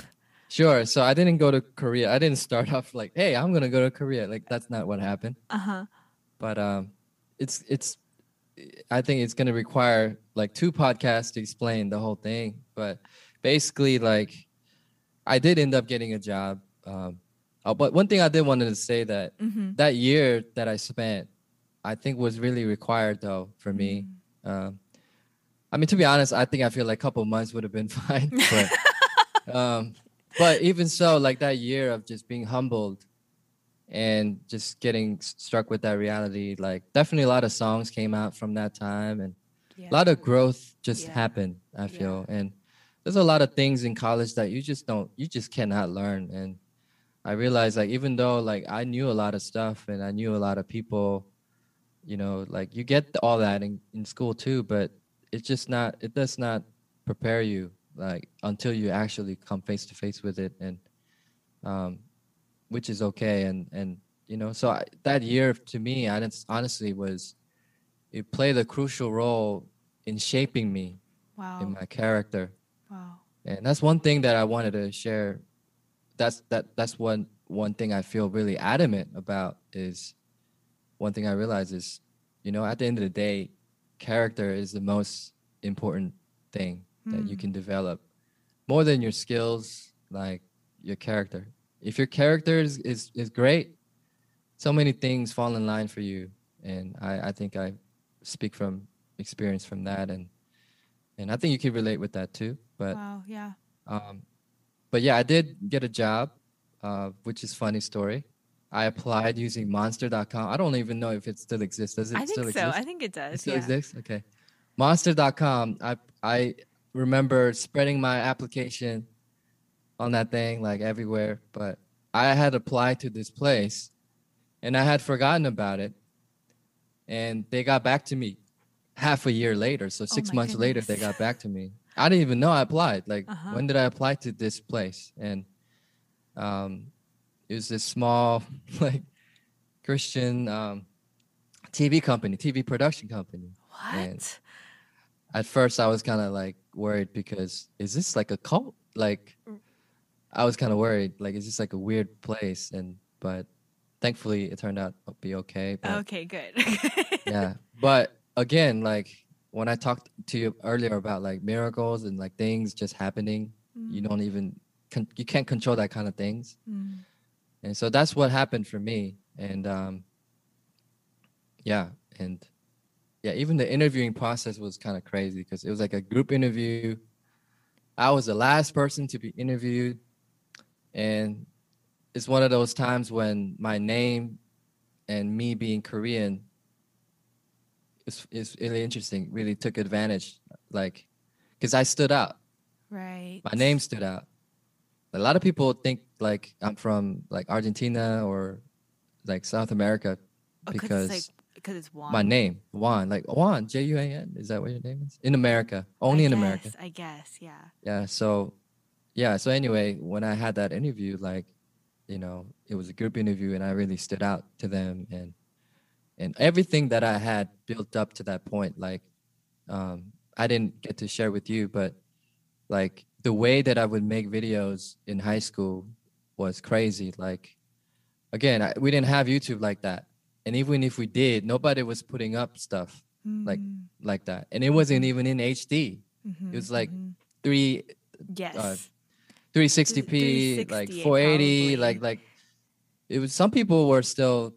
Sure. So I didn't go to Korea. I didn't start off like, "Hey, I'm gonna go to Korea." Like that's not what happened. uh-huh But um, it's it's. I think it's gonna require like two podcasts to explain the whole thing. But basically, like, I did end up getting a job. Um, oh, but one thing I did want to say that mm-hmm. that year that I spent, I think was really required though for me. Mm. Um, I mean, to be honest, I think I feel like a couple months would have been fine. But, um, but even so, like that year of just being humbled and just getting struck with that reality, like definitely a lot of songs came out from that time and yeah. a lot of growth just yeah. happened, I feel. Yeah. And there's a lot of things in college that you just don't, you just cannot learn. And I realized like, even though like I knew a lot of stuff and I knew a lot of people, you know, like you get all that in, in school too, but it's just not it does not prepare you like until you actually come face to face with it and um which is okay and and you know so I, that year to me i honestly was it played a crucial role in shaping me wow. in my character wow and that's one thing that i wanted to share that's that that's one one thing i feel really adamant about is one thing i realize is you know at the end of the day character is the most important thing mm. that you hmm. can develop. More than your skills like your character. If your character is, is, is great so many things fall in line for you. And I, I think i speak from experience from that. And and i think you can relate with that too. But wow yeah. um but yeah i did get a job uh which is funny story I applied using monster.com. I don't even know if it still exists. Does it I still think so. I think it does. It still yeah. exists? Okay. Monster.com. I I remember spreading my application on that thing like everywhere, but I had applied to this place and I had forgotten about it. And they got back to me half a year later. So oh six oh months goodness. later, they got back to me. I didn't even know I applied. Like, uh-huh. when did I apply to this place? And um, it was this small like Christian um, TV company, TV production company. What? And at first, I was kind of like worried because is this like a cult? Like. I was kind of worried. Like, is this like a weird place? And but thankfully, it turned out to be okay. But, okay, good. yeah, but again, like when I talked to you earlier about like miracles and like things just happening, mm. you don't even con- you can't control that kind of things. Mm and so that's what happened for me and um yeah and yeah even the interviewing process was kind of crazy because it was like a group interview i was the last person to be interviewed and it's one of those times when my name and me being korean is is really interesting really took advantage like because i stood out right my name stood out a lot of people think like I'm from like Argentina or like South America oh, because it's like, it's Juan. My name, Juan, like Juan, J U A N. Is that what your name is? In America, only I in guess, America. I guess, yeah. Yeah. So, yeah. So anyway, when I had that interview, like, you know, it was a group interview, and I really stood out to them, and and everything that I had built up to that point, like, um, I didn't get to share with you, but like the way that I would make videos in high school was crazy. Like, again, I, we didn't have YouTube like that, and even if we did, nobody was putting up stuff mm. like like that, and it wasn't mm-hmm. even in HD. Mm-hmm, it was like mm-hmm. three, yes, uh, 360p, like 480, probably. like like it was. Some people were still,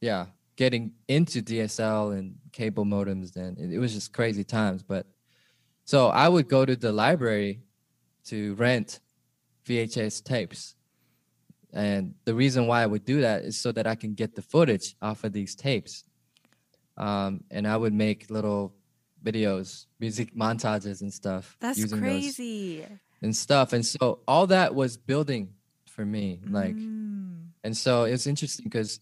yeah, getting into DSL and cable modems. Then it, it was just crazy times, but so I would go to the library to rent VHS tapes. And the reason why I would do that is so that I can get the footage off of these tapes. Um, and I would make little videos, music montages and stuff. That's crazy. and stuff. And so all that was building for me. Like, mm. and so it's interesting because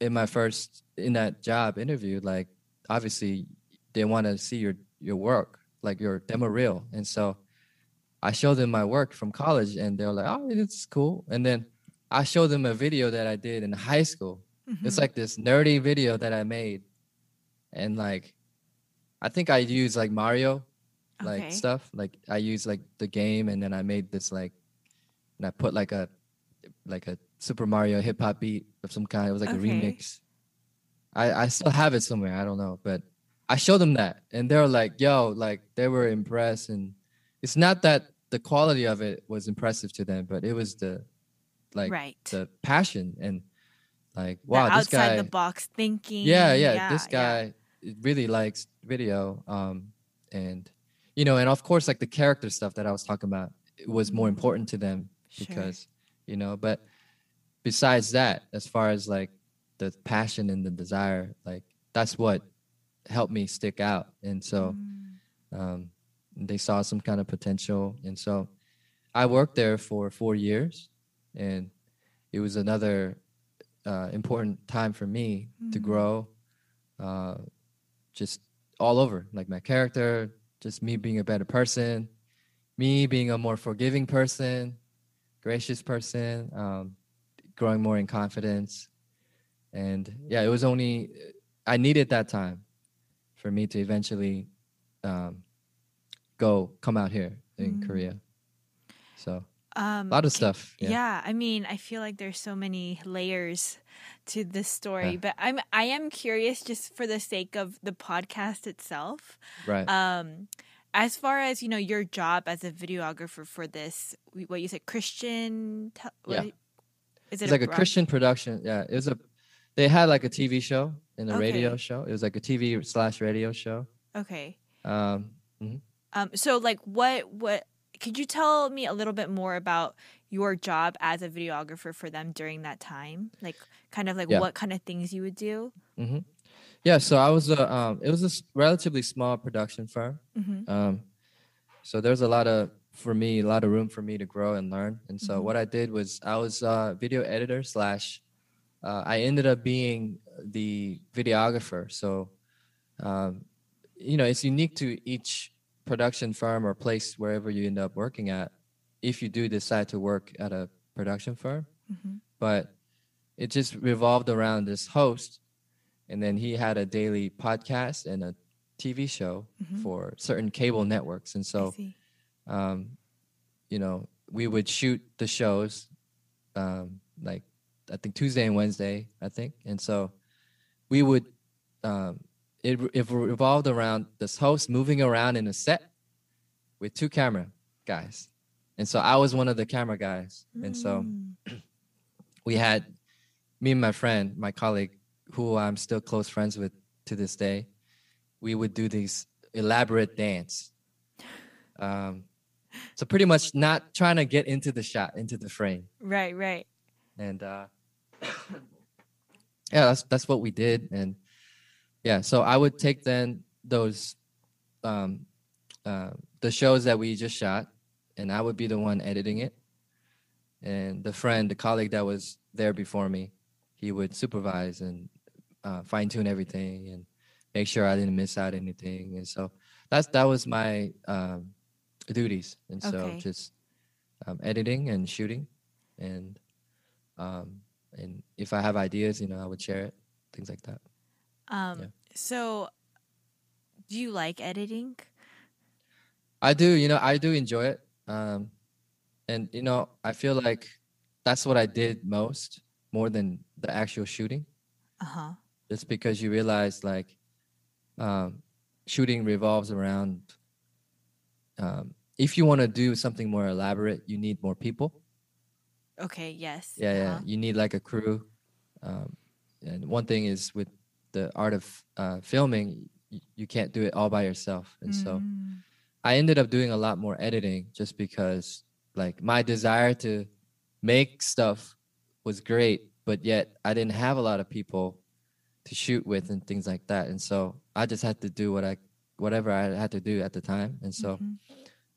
in my first, in that job interview, like, obviously they want to see your, your work like your demo reel. And so I showed them my work from college and they're like, oh, it's cool. And then I showed them a video that I did in high school. Mm-hmm. It's like this nerdy video that I made. And like, I think I used like Mario, like okay. stuff. Like I used like the game and then I made this like, and I put like a, like a Super Mario hip hop beat of some kind. It was like okay. a remix. I, I still have it somewhere. I don't know, but I showed them that, and they were like, "Yo!" Like they were impressed, and it's not that the quality of it was impressive to them, but it was the like right. the passion and like wow, the this guy Outside the box thinking. Yeah, yeah, yeah this guy yeah. really likes video, um, and you know, and of course, like the character stuff that I was talking about was more Mm. important to them Sure. because you know. But besides that, as far as like the passion and the desire, like that's what helped me stick out, and so Mm. um, they saw some kind of potential, and so I worked there for four years, and it was another uh, important time for me to Mm. grow, uh, just all over, like my character, just me being a better person, me being a more forgiving person, gracious person, um, growing more in confidence, and yeah, it was only I needed that time for me to eventually um, go come out here in Mm. Korea. So Um, a lot of stuff. Yeah. Yeah. I mean, I feel like there's so many layers to this story, Yeah. but I'm I am curious just for the sake of the podcast itself. Right. Um, as far as you know, your job as a videographer for this, what you said, Christian. Te- Yeah. Is it it's like a broad- Christian production. Yeah, it was a. They had like a TV show and a radio show. It was like a TV slash radio show. Okay. Um, mhm. Um, so like what what could you tell me a little bit more about your job as a videographer for them during that time? Like kind of like Yeah. what kind of things you would do? hmm Yeah, so I was a. Um, it was a relatively small production firm. Mm-hmm. Um, so there's a lot of for me, a lot of room for me to grow and learn. And so Mhm. what I did was I was a video editor slash. Uh, I ended up being the videographer. So, um, you know, it's unique to each production firm or place wherever you end up working at. If you do decide to work at a production firm, Mm-hmm. but it just revolved around this host and then he had a daily podcast and a tv show Mhm. for certain cable networks and so. Um, you know we would shoot the shows um, like i think tuesday and wednesday i think and so we would um, it, it revolved around this host moving around in a set with two camera guys and so i was one of the camera guys and so Mm. we had me and my friend, my colleague, who I'm still close friends with to this day. We would do these elaborate dance. Um, so pretty much not trying to get into the shot, into the frame, right, right. and uh, yeah, that's that's what we did, and yeah, so I would take then those um, uh, the shows that we just shot, and I would be the one editing it, and the friend, the colleague that was there before me, he would supervise and uh, fine tune everything and make sure I didn't miss out anything, and so that's that was my um, duties, and so Okay. just um, editing and shooting, and um, and if I have ideas, you know, I would share it, things like that. Um, Yeah. so do you like editing? I do, you know, I do enjoy it. Um, and you know, I feel like that's what I did most, more than the actual shooting, Uh huh. just because you realize like um, shooting revolves around. Um, if you want to do something more elaborate, you need more people. Okay. Yes. Yeah, yeah. uh-huh. You need like a crew. Um, and one thing is with the art of uh, filming, you, you can't do it all by yourself. And so Mm. I ended up doing a lot more editing just because like my desire to make stuff was great, but yet I didn't have a lot of people to shoot with and things like that. And so I just had to do what I whatever I had to do at the time. And so Mhm.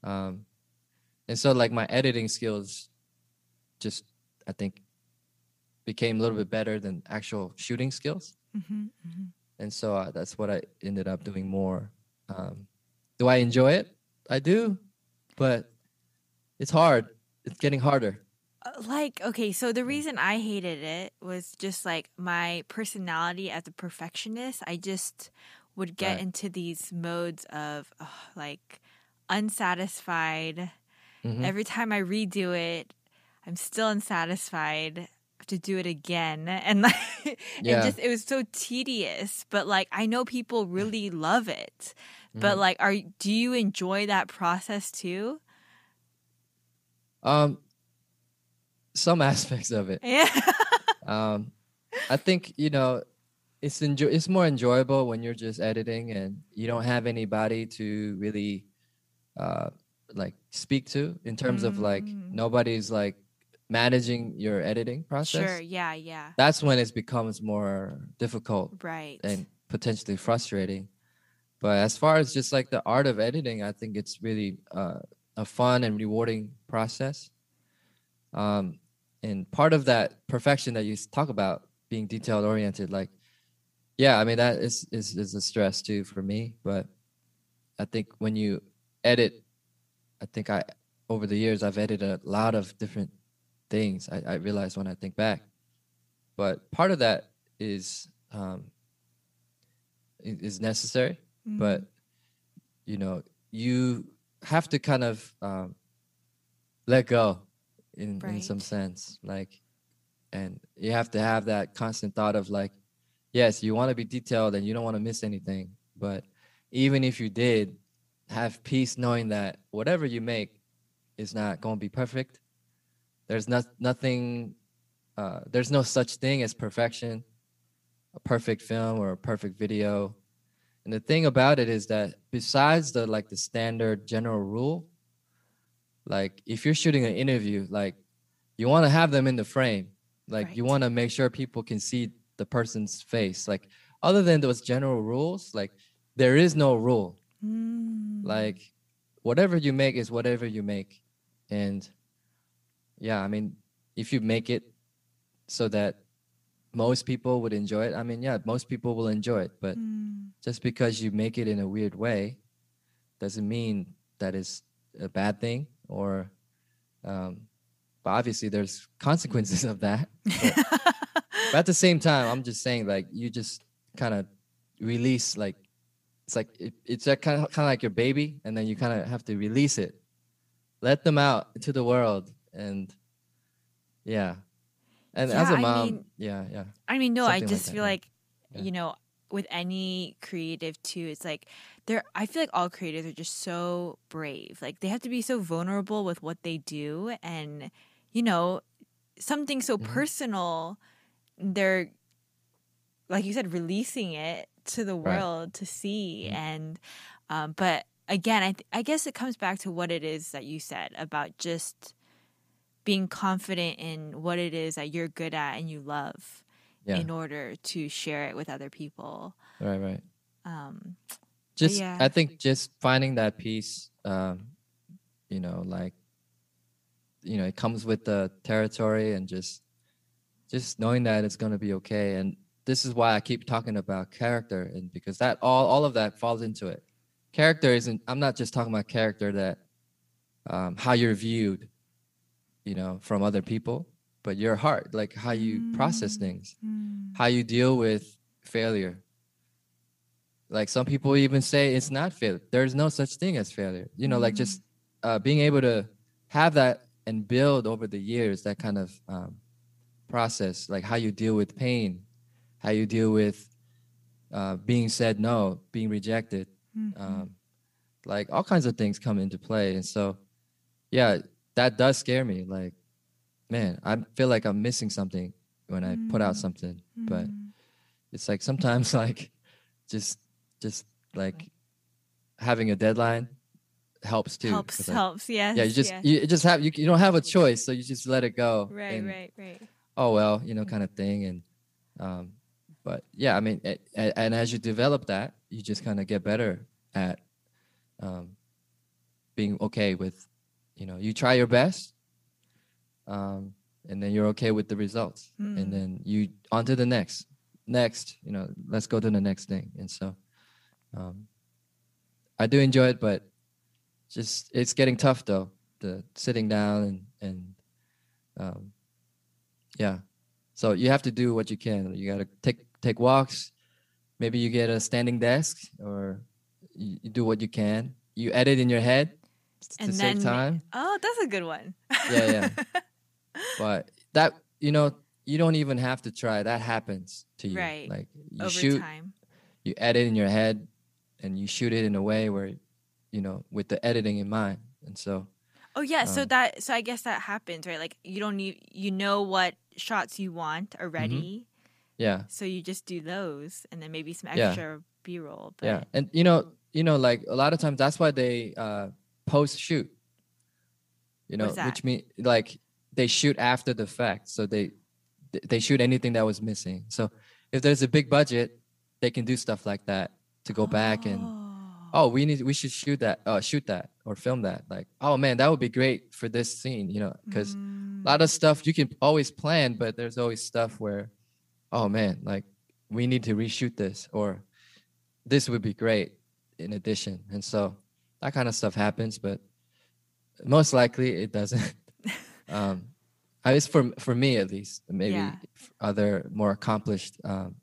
Um and so like my editing skills just I think became a little bit better than actual shooting skills. Mhm, mhm. And so uh, that's what I ended up doing more. Um, do I enjoy it? I do, but it's hard. It's getting harder. Uh, Like, okay, so the reason I hated it was just like my personality as a perfectionist. I just would get Right. into these modes of ugh, like unsatisfied. Mhm. Every time I redo it, I'm still unsatisfied. I have to do it again. And like, Yeah. it just, it was so tedious. But like, I know people really love it. But Mhm. like, are do you enjoy that process too? Um, some aspects of it. Yeah. Um, I think you know, it's enjoy it's more enjoyable when you're just editing and you don't have anybody to really uh like speak to in terms of like Mm. nobody's like managing your editing process. Sure. Yeah. Yeah. That's when it becomes more difficult Right. and potentially frustrating. But as far as just like the art of editing, I think it's really uh, a fun and rewarding process. Um, and part of that perfection that you talk about being detailed oriented, like, yeah, I mean that is, is is a stress too for me. But I think when you edit, I think I over the years I've edited a lot of different things. I, I realize when I think back, but part of that is um, is necessary but Mm. you know you have to kind of um, let go in, in some sense like and you have to have that constant thought of like yes you want to be detailed and you don't want to miss anything but even if you did have peace knowing that whatever you make is not going to be perfect there's not nothing uh, there's no such thing as perfection a perfect film or a perfect video and the thing about it is that besides the like the standard general rule, like if you're shooting an interview, like you want to have them in the frame. Like you want to make sure people can see the person's face. Like other than those general rules, like there is no rule. Mm. Like whatever you make is whatever you make. And yeah, I mean, if you make it so that most people would enjoy it, I mean, yeah, most people will enjoy it, but Mm. just because you make it in a weird way doesn't mean that it's a bad thing or um, but obviously there's consequences of that but, but at the same time i'm just saying like you just kind of release like it's like it, it's kind of kind of like your baby and then you kind of have to release it let them out into the world and yeah and as a a I mom mean- yeah yeah I mean, no, I Something like just that, feel yeah. like, Yeah. you know, with any creative too, it's like they're, I feel like all creatives are just so brave. Like they have to be so vulnerable with what they do. And, you know, something so Mhm. personal, they're, like you said, releasing it to the Right. world to see. Mhm. And, um, but again, I, th- I guess it comes back to what it is that you said about just being confident in what it is that you're good at and you love yeah in order to share it with other people. right right Um, just yeah. i think just finding that peace um you know like you know it comes with the territory and just just knowing that it's going to be okay and this is why i keep talking about character and because that all all of that falls into it character isn't i'm not just talking about character that um how you're viewed you know from other people but your heart like how you process Mm. things how you deal with failure. Like some people even say it's not failure. There's no such thing as failure. You know, like just uh, being able to have that and build over the years that kind of um, process, like how you deal with pain, how you deal with uh, being said no, being rejected, Mm-hmm. um, like all kinds of things come into play. And so, yeah, that does scare me. Like, man, I feel like I'm missing something when I put out Mm. something, but Mm. it's like sometimes like just just like having a deadline helps too. helps, like, helps. Yes. Yeah, you just yes. you just have you, you don't have a choice, so you just let it go. right, and, right, right. Oh well, you know, kind of thing. And um, but yeah, I mean, a- a- and as you develop that, you just kind of get better at um, being okay with, you know, you try your best, um, and then you're okay with the results, Mm. and then you on to the next, next, you know, let's go to the next thing. And so, um, I do enjoy it, but just it's getting tough though. The sitting down and and um, yeah. So you have to do what you can. You got to take take walks. Maybe you get a standing desk, or you, you do what you can. You edit in your head to And save time. Oh, that's a good one. Yeah, yeah. But that you know, you don't even have to try. That happens to you. Right. Like you Over shoot, time. you edit in your head, and you shoot it in a way where, you know, with the editing in mind. And so Oh yeah, so Um, that so I guess that happens, right? Like you don't need you know what shots you want Mm-hmm. already. Yeah. So you just do those and then maybe some Yeah. extra B roll. But Yeah. And you know, you know, like a lot of times that's why they uh post shoot. You know, which mean like they shoot after the fact. So they they shoot anything that was missing. So if there's a big budget, they can do stuff like that to go back and oh we need we should shoot that uh shoot that or film that like oh man that would be great for this scene you know because Mm. A lot of stuff you can always plan but there's always stuff where oh man like we need to reshoot this or this would be great in addition and so that kind of stuff happens but most likely it doesn't um at least for for me at least maybe Yeah. other more accomplished um,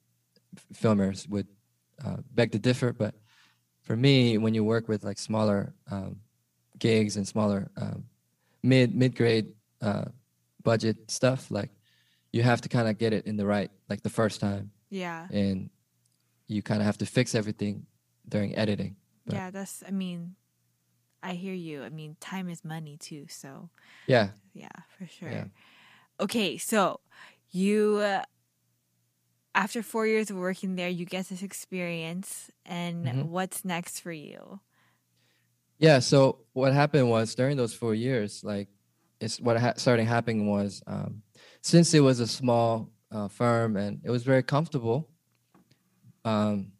f- filmers would uh, beg to differ but for me when you work with like smaller um, gigs and smaller um, mid mid grade uh, budget stuff like you have to kind of get it in the right like the first time yeah. and you kind of have to fix everything during editing but- Yeah, that's I mean I hear you. I mean, time is money too, so yeah yeah, for sure. Yeah. Okay, so you uh, after 4 years of working there, you get this experience and Mhm. what's next for you? Yeah. So what happened was during those four years, like, it's what ha- started happening was um, since it was a small uh, firm and it was very comfortable, um,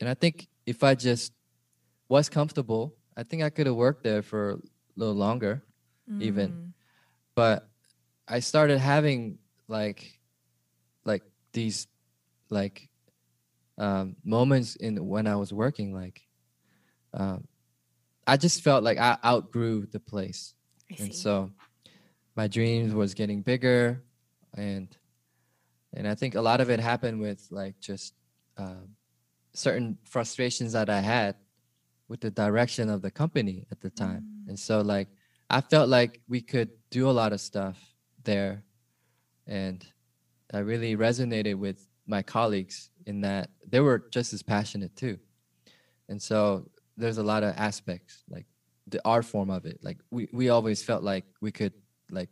and I think if I just was comfortable, I think I could have worked there for a little longer. Even. Mm, But I started having like, like these, like, um, moments in when I was working, like, um, I just felt like I outgrew the place. And so my dreams was getting bigger and and i think a lot of it happened with like just um, certain frustrations that i had with the direction of the company at the time Mm. and so like i felt like we could do a lot of stuff there and i really resonated with my colleagues in that they were just as passionate too and so there's a lot of aspects like the art form of it. Like we, we always felt like we could like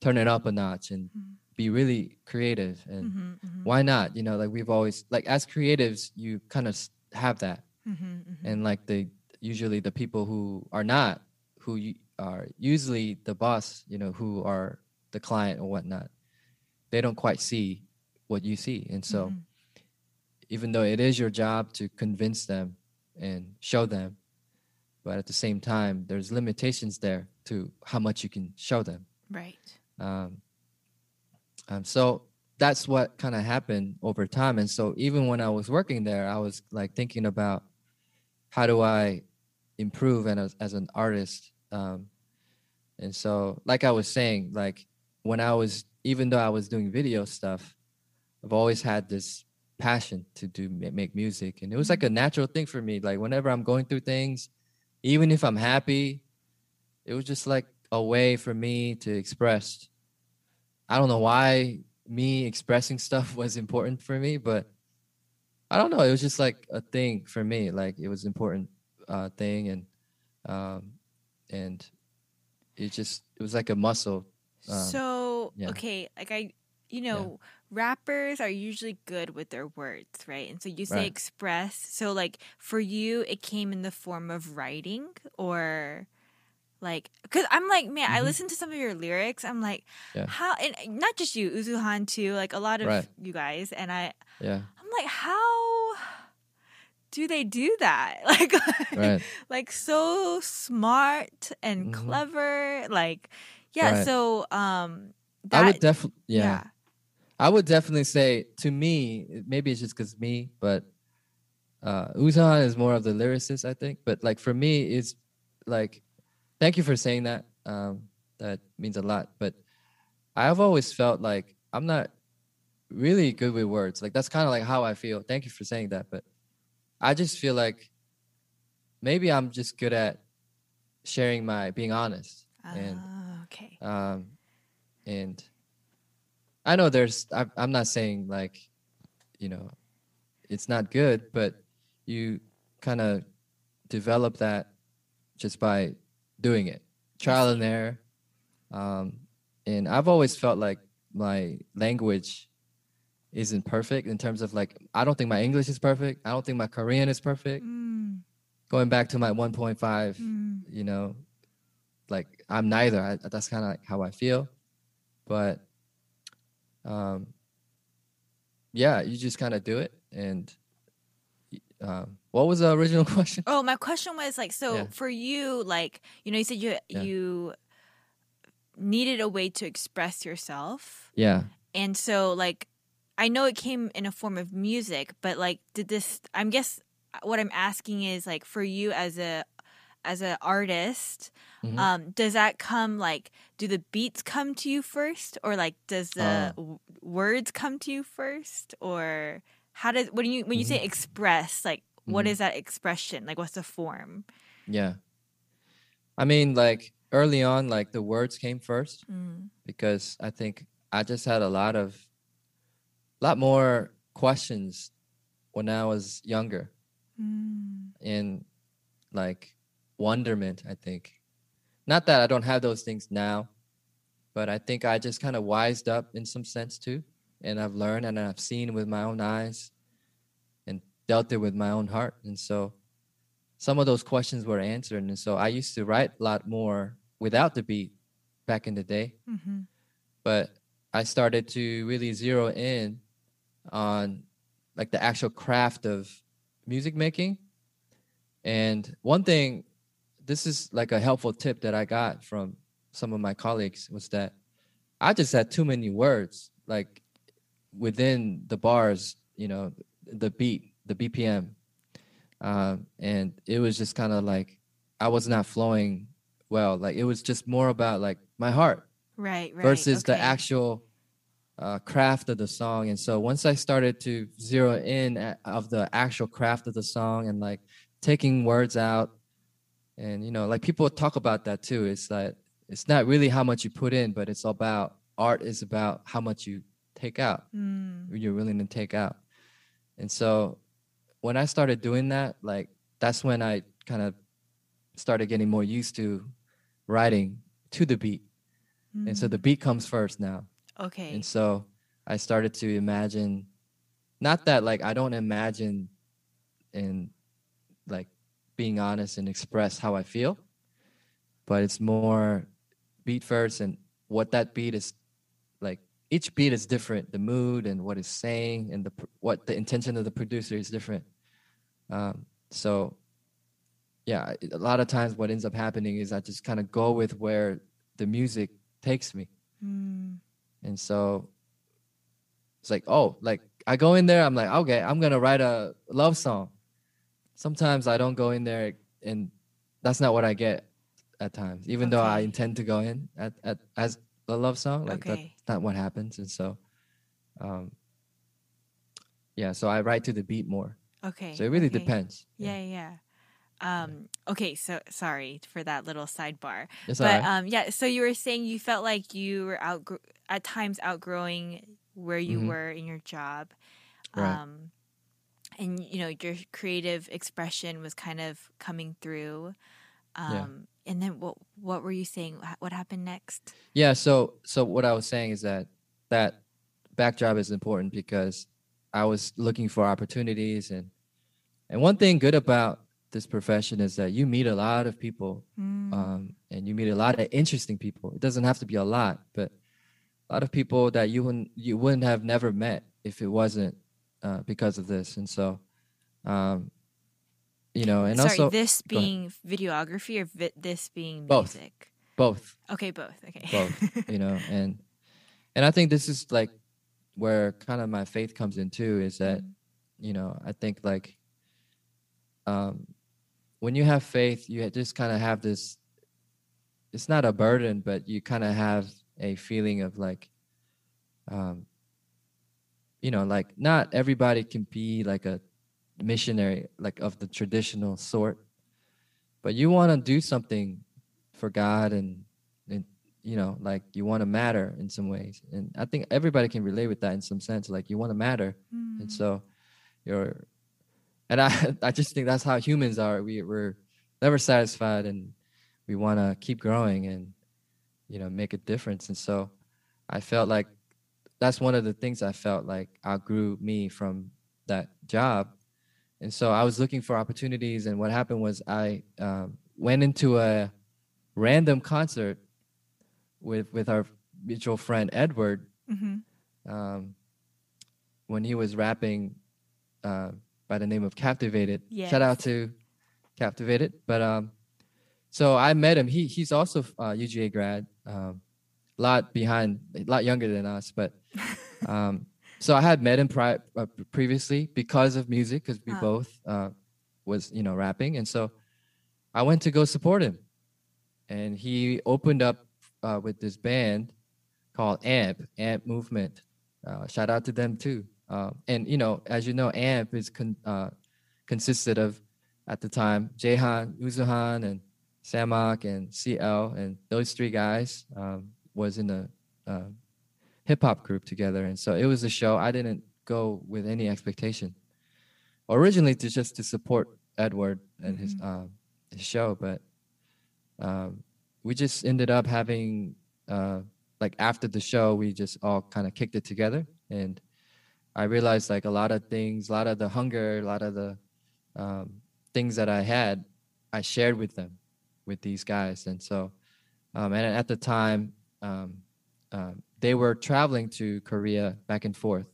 turn it up a notch and Mhm. be really creative. And Mhm, mhm, why not? You know, like we've always like as creatives, you kind of have that. mhm, mhm. And like the usually the people who are not, who are usually the boss, you know, who are the client or whatnot, they don't quite see what you see. And so Mhm. even though it is your job to convince them and show them but at the same time there's limitations there to how much you can show them. Right. um, um, so that's what kind of happened over time. And so even when i was working there i was like thinking about how do i improve and as, as an artist um, and so like i was saying like when i was even though i was doing video stuff i've always had this passion to do make music. And it was like a natural thing for me. Like whenever i'm going through things even if i'm happy it was just like a way for me to express i don't know why me expressing stuff was important for me but i don't know it was just like a thing for me like it was important uh thing and um and it just it was like a muscle Um, so yeah. okay, like I, you know, rappers are usually good with their words, right? And so you say Right. express. So like for you, it came in the form of writing or. Like, cause I'm like, man, I Mhm. listen to some of your lyrics. I'm like, Yeah. how, and not just you, Uzuhan too. Like a lot of Right. you guys, and I, yeah I'm like, how do they do that? Like, right like so smart and Mhm. clever. Like, yeah. Right. So, um, i would definitely yeah. yeah. I would definitely say to me, maybe it's just because me, but uh Uzan is more of the lyricist, I think. But like for me, it's like, thank you for saying that. Um, that means a lot. But I've always felt like I'm not really good with words. Like that's kind of like how I feel. Thank you for saying that. But I just feel like maybe I'm just good at sharing my being honest and Ah, okay. um and i know there's I, i'm not saying like you know it's not good but you kind of develop that just by doing it trial and error um and i've always felt like my language isn't perfect in terms of like I don't think my English is perfect. I don't think my Korean is perfect. Mm, Going back to my 1.5, mm, you know, like I'm neither. I, that's kind of like how I feel. But um, yeah, you just kind of do it. And um, what was the original question? Oh, my question was like, so Yeah. for you, like, you know, you said you Yeah. you needed a way to express yourself, Yeah. and so like, I know it came in a form of music, but like, did this? I'm guess what I'm asking is like, for you as a as an artist, Mhm. um, does that come like, do the beats come to you first, or like, does the Oh. w- words come to you first, or how does when you when you say Mhm. express, like, what Mhm. is that expression? Like, what's the form? Yeah. I mean, like early on, like the words came first Mm. because I think I just had a lot of, lot more questions when I was younger Mm. and like wonderment, I think. Not that I don't have those things now, but I think I just kind of wised up in some sense too. And I've learned and I've seen with my own eyes and dealt it with my own heart. And so some of those questions were answered. And so I used to write a lot more without the beat back in the day. hmm But I started to really zero in on like the actual craft of music making. And one thing, this is like a helpful tip that I got from some of my colleagues was that I just had too many words like within the bars, you know, the beat, the BPM. Um, and it was just kind of like I was not flowing well. Like it was just more about like my heart Right, right. versus the actual uh, craft of the song. And so once I started to zero in at, of the actual craft of the song and like taking words out, and you know, like people talk about that too. It's like it's not really how much you put in, but it's about art is about how much you take out, Mm. you're willing to take out. And so when I started doing that, like that's when I kind of started getting more used to writing to the beat. And so the Mm. beat comes first now. okay. And so I started to imagine, not that like I don't imagine and like being honest and express how I feel, but it's more beat first and what that beat is. Each beat is different. The mood and what it's saying and the what the intention of the producer is different. Um, so yeah, a lot of times what ends up happening is I just kind of go with where the music takes me. Mm. And so it's like, oh, like I go in there, I'm like, okay, I'm gonna write a love song. Sometimes I don't go in there and that's not what I get at times. Even though I intend to go in at, at as a love song, like Okay. that's not what happens. And so um yeah, so I write to the beat more. Okay. So it really okay. depends. Yeah, yeah. Um, okay, so sorry for that little sidebar. It's but alright. um, yeah, so you were saying you felt like you were outgr- at times outgrowing where you Mhm. were in your job. Right. Um, and you know your creative expression was kind of coming through. Um, Yeah. And then what what were you saying? What happened next? Yeah, so so what I was saying is that that backdrop is important because I was looking for opportunities and and one thing good about this profession is that you meet a lot of people Mm, um, and you meet a lot of interesting people. It doesn't have to be a lot, but a lot of people that you wouldn't you wouldn't have never met if it wasn't uh, because of this. And so, um, you know, and Sorry, also this being videography or vi- this being Both. music? both. Okay, both. Okay. both you know and and i think this is like where kind of my faith comes in too is that Mm. you know i think like um when you have faith you just kind of have this it's not a burden but you kind of have a feeling of like um you know like not everybody can be like a missionary like of the traditional sort but you want to do something for god and and you know like you want to matter in some ways and i think everybody can relate with that in some sense like you want to matter Mm. and so you're and i i just think that's how humans are we we're never satisfied and we want to keep growing and you know make a difference and so i felt like that's one of the things I felt like outgrew me from that job. And so I was looking for opportunities. And what happened was I um, went into a random concert with with our mutual friend Edward Mm-hmm. um, when he was rapping uh, by the name of Captivated. Shout out Yes. to Captivated. But um, so I met him. He he's also uh, UGA grad, um, a lot behind, a lot younger than us. But um, so I had met him pri- uh, previously because of music, because we Ah. both uh, was you know rapping, and so I went to go support him, and he opened up uh, with this band called AMP, AMP Movement. Uh, shout out to them too. Uh, and you know, as you know, AMP is con- uh, consisted of at the time Jahan, Uzuhan, and Samak and CL, and those three guys um, was in the uh, hip hop group together. And so it was a show. I didn't go with any expectation. Originally, to just to support Edward and his um, his show, but um, we just ended up having uh, like after the show, we just all kind of kicked it together, and I realized like a lot of things, a lot of the hunger, a lot of the um, things that I had, I shared with them, with these guys, and so, um, and at the time, um, uh, they were traveling to Korea back and forth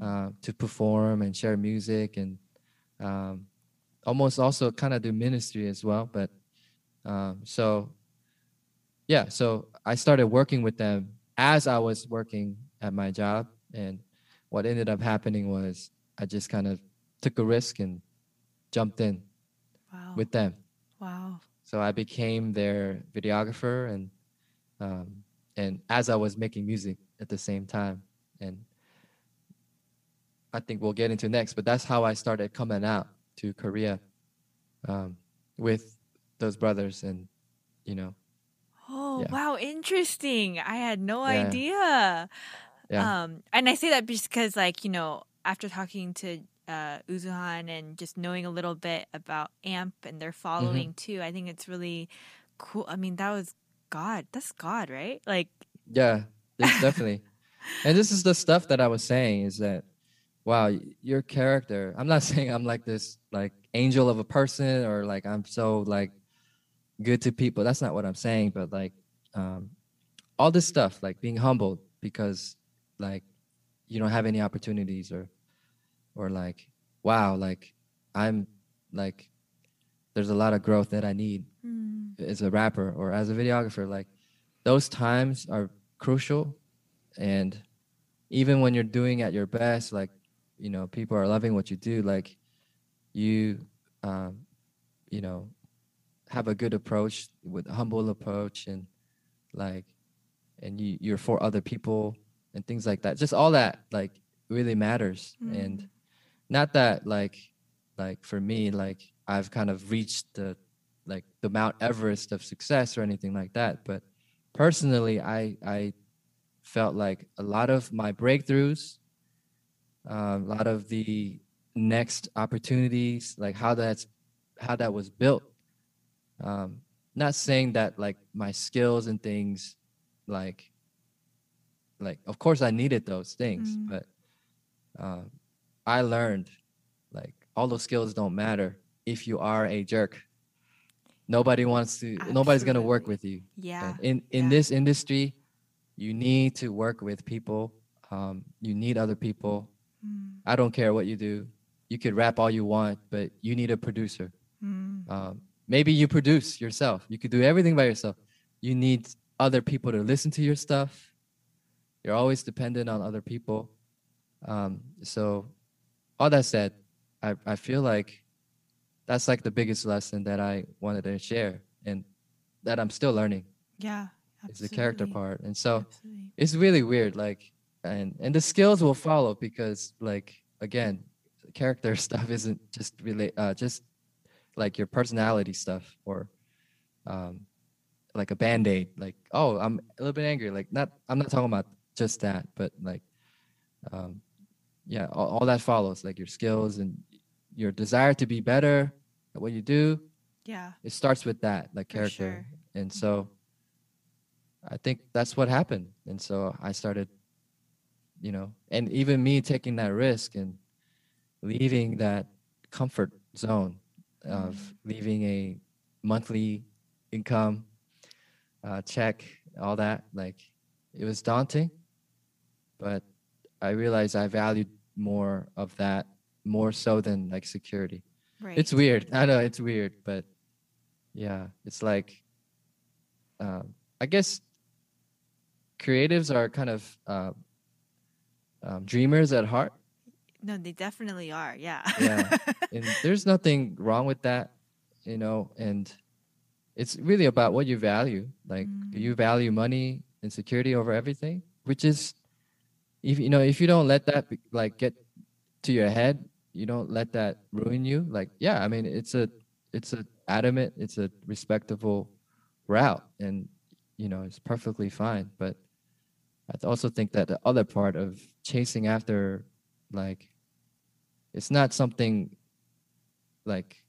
uh, to perform and share music and um, almost also kind of do ministry as well. But um, so, yeah, so I started working with them as I was working at my job. And what ended up happening was I just kind of took a risk and jumped in Wow. with them. wow. So I became their videographer and um, and as I was making music at the same time. And I think we'll get into next, but that's how I started coming out to Korea um, with those brothers and you know Oh Yeah. wow, interesting. I had no Yeah. idea. yeah Um, and I say that because, like, you know, after talking to uh, Uzuhan and just knowing a little bit about AMP and their Mm-hmm. following too, I think it's really cool. I mean, that was God. That's God, right? Like, yeah definitely and this is the stuff that I was saying is that wow your character I'm not saying I'm like this like angel of a person or like I'm so like good to people that's not what I'm saying but like um all this stuff like being humbled because like you don't have any opportunities or or like wow like i'm like there's a lot of growth that i need mm, as a rapper or as a videographer. Like those times are crucial. And even when you're doing at your best like you know people are loving what you do like you um you know have a good approach with a humble approach and like and you you're for other people and things like that. Just all that like really matters. And not that like like for me like i've kind of reached the like the mount everest of success or anything like that but personally i i felt like a lot of my breakthroughs um, a lot of the next opportunities like how that's how that was built um, not saying that like my skills and things like like of course i needed those things Mm. but um, i learned like all those skills don't matter if you are a jerk. Nobody wants to nobody's going to work with you. Yeah. in in yeah. this industry you need to work with people. Um, you need other people. Mm, i don't care what you do. You could rap all you want but you need a producer. Mm, um, maybe you produce yourself. You could do everything by yourself. You need other people to listen to your stuff. You're always dependent on other people. Um, so all that said I, I feel like that's like the biggest lesson that i wanted to share and that i'm still learning yeah. It's the character part and so absolutely. it's really weird like and and the skills will follow because like again character stuff isn't just really uh just like your personality stuff or um like a band-aid like oh i'm a little bit angry like not i'm not talking about just that but like um yeah all, all that follows like your skills and your desire to be better at what you do Yeah. it starts with that like For character sure. and so i think that's what happened and so i started you know, and even me taking that risk and leaving that comfort zone of Mm. leaving a monthly income uh, check, all that, like it was daunting, but I realized I valued more of that more so than like security. Right. It's weird. I know it's weird, but yeah, it's like um, I guess creatives are kind of uh, um, dreamers at heart. no, they definitely are. Yeah. Yeah. and there's nothing wrong with that, you know. And it's really about what you value. Like, do Mm. you value money and security over everything? Which is, if you know, if you don't let that like get to your head, you don't let that ruin you. Like, yeah, I mean, it's a, it's a adamant, it's a respectable route, and you know, it's perfectly fine. But I also think that the other part of chasing after, like, it's not something like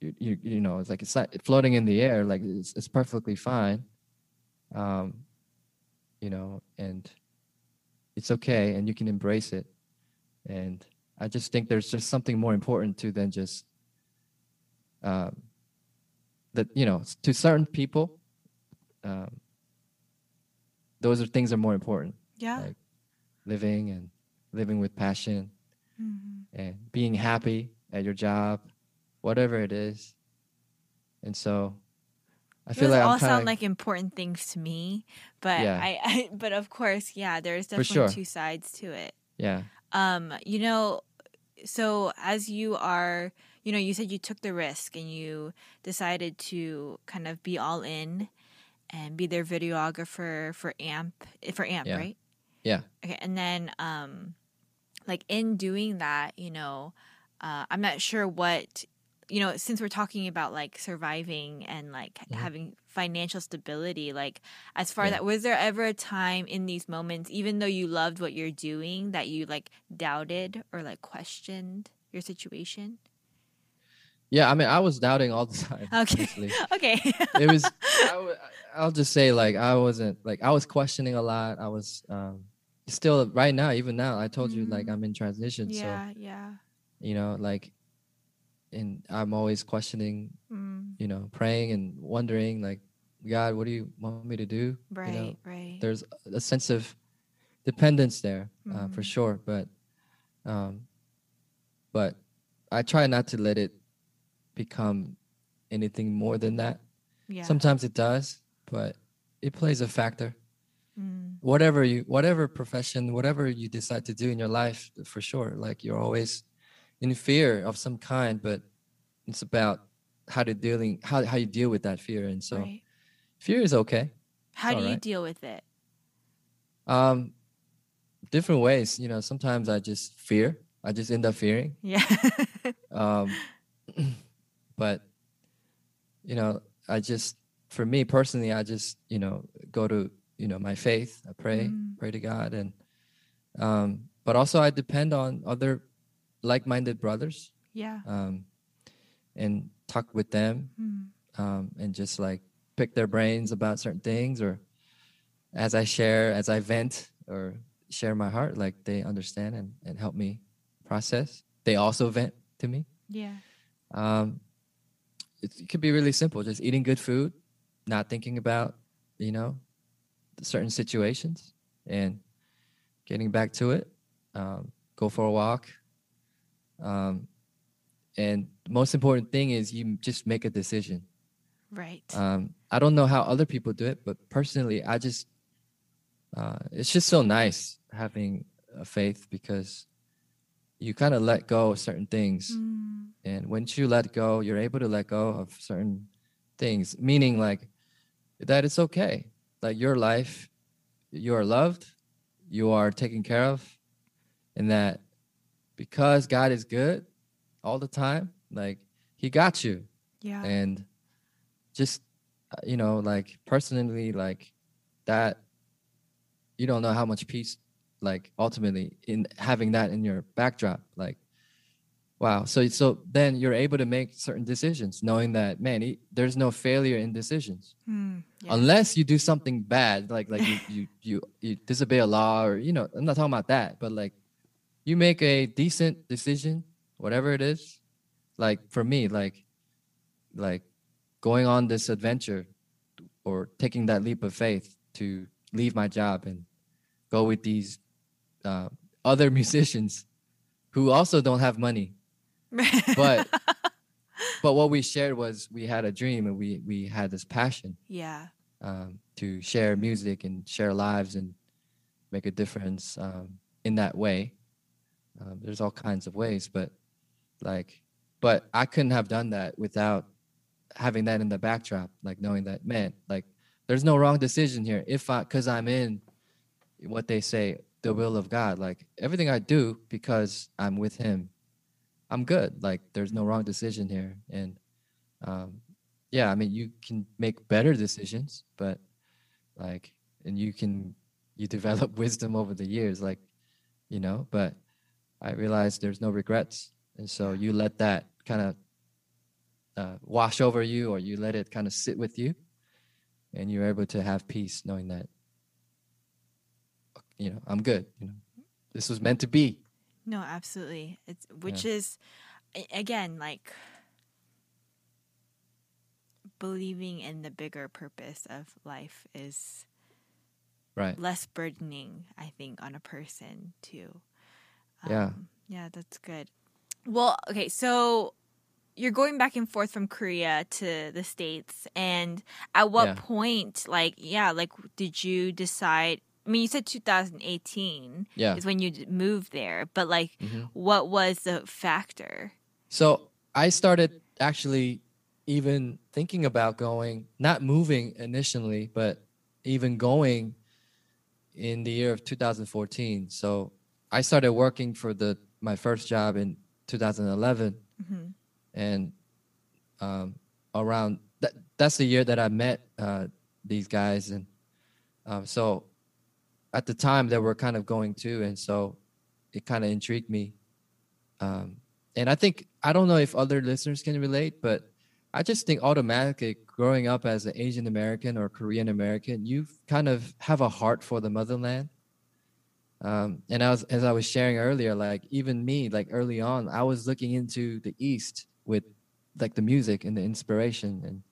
you, you you know it's like it's not floating in the air like it's, it's perfectly fine um you know and it's okay and you can embrace it and i just think there's just something more important to than just um that you know to certain people um those are things are more important yeah. like living and living with passion Mhm. and being happy at your job, whatever it is. And so I feel Those like all I'm sound of like important things to me, but Yeah. I, I, but of course, yeah, there's definitely sure. two sides to it. yeah, Um, you know, so as you are, you know, you said you took the risk and you decided to kind of be all in and be their videographer for AMP for AMP, Yeah. right? yeah, Okay, and then um like in doing that, you know, uh I'm not sure what you know, since we're talking about like surviving and like Mhm. having financial stability, like as far Yeah. that was there ever a time in these moments, even though you loved what you're doing, that you like doubted or like questioned your situation? yeah. I mean, I was doubting all the time. Okay. honestly. okay. It was. I w- I'll just say, like, I wasn't like I was questioning a lot. I was um still right now, even now. I told you, like, Mm. I'm in transition, so yeah, yeah. you know, like, and I'm always questioning, Mm, you know, praying and wondering, like, God, what do you want me to do? right, You know, right. there's a sense of dependence there uh, for Mhm. sure but um but i try not to let it become anything more than that Yeah. sometimes it does but it plays a factor Mm, whatever you whatever profession whatever you decide to do in your life for sure like you're always in fear of some kind but it's about how to dealing how, how you deal with that fear and so right. fear is okay How do you deal with it? Um, different ways. You know, sometimes I just fear. I just end up fearing. Yeah. Um, but you know, I just, for me personally, I just, you know, go to, you know, my faith. I pray, Mm. pray to God, and um, but also I depend on other like-minded brothers, yeah. um, and talk with them, Mm. um, and just like pick their brains about certain things or as i share as i vent or share my heart like they understand and, and help me process they also vent to me Yeah. um, it, it could be really simple just eating good food not thinking about you know certain situations and getting back to it um, go for a walk um, and the most important thing is you just make a decision Right. um, I don't know how other people do it, but personally, I just uh, it's just so nice having a faith because you kind of let go of certain things, Mm. and once you let go, you're able to let go of certain things. Meaning, like that it's okay. Like your life, you are loved, you are taken care of, and that because God is good all the time, like He got you Yeah. and just uh, you know like personally like that you don't know how much peace like ultimately in having that in your backdrop like Wow. So so then you're able to make certain decisions, knowing that man, e- there's no failure in decisions, Hmm, yeah. unless you do something bad, like like you, you you you disobey a law, or you know, I'm not talking about that, but like you make a decent decision, whatever it is. Like for me, like like going on this adventure or taking that leap of faith to leave my job and go with these uh, other musicians who also don't have money but but what we shared was we had a dream and we we had this passion yeah. um, to share music and share lives and make a difference um, in that way um, there's all kinds of ways but like but i couldn't have done that without having that in the backdrop like knowing that man like there's no wrong decision here. If i because i'm in what they say the will of god like everything i do because i'm with him i'm good. Like there's no wrong decision here. And um yeah i mean you can make better decisions but like and you can you develop wisdom over the years like you know but i realized there's no regrets. And so you let that kind of uh, wash over you or you let it kind of sit with you. And you're able to have peace knowing that you know i'm good you know. This was meant to be. No, absolutely. It's which is again like believing in the bigger purpose of life is right. less burdening, I think, on a person too. Yeah. Um, yeah, that's good. Well, okay, so you're going back and forth from Korea to the States and at what Yeah. point like yeah, like did you decide I mean, you said 2018 Yeah. is when you moved there, but like Mhm. what was the factor? So I started actually even thinking about going, not moving initially, but even going in the year of 2014. So I started working for the my first job in 2011, Mhm. and um, around that that's the year that I met uh, these guys, and um, so at the time they were kind of going too, and so it kind of intrigued me. Um, and I think I don't know if other listeners can relate, but I just think automatically growing up as an Asian American or Korean American, you kind of have a heart for the motherland. Um, and I was, as I was sharing earlier, like even me, like early on, I was looking into the East with like the music and the inspiration, and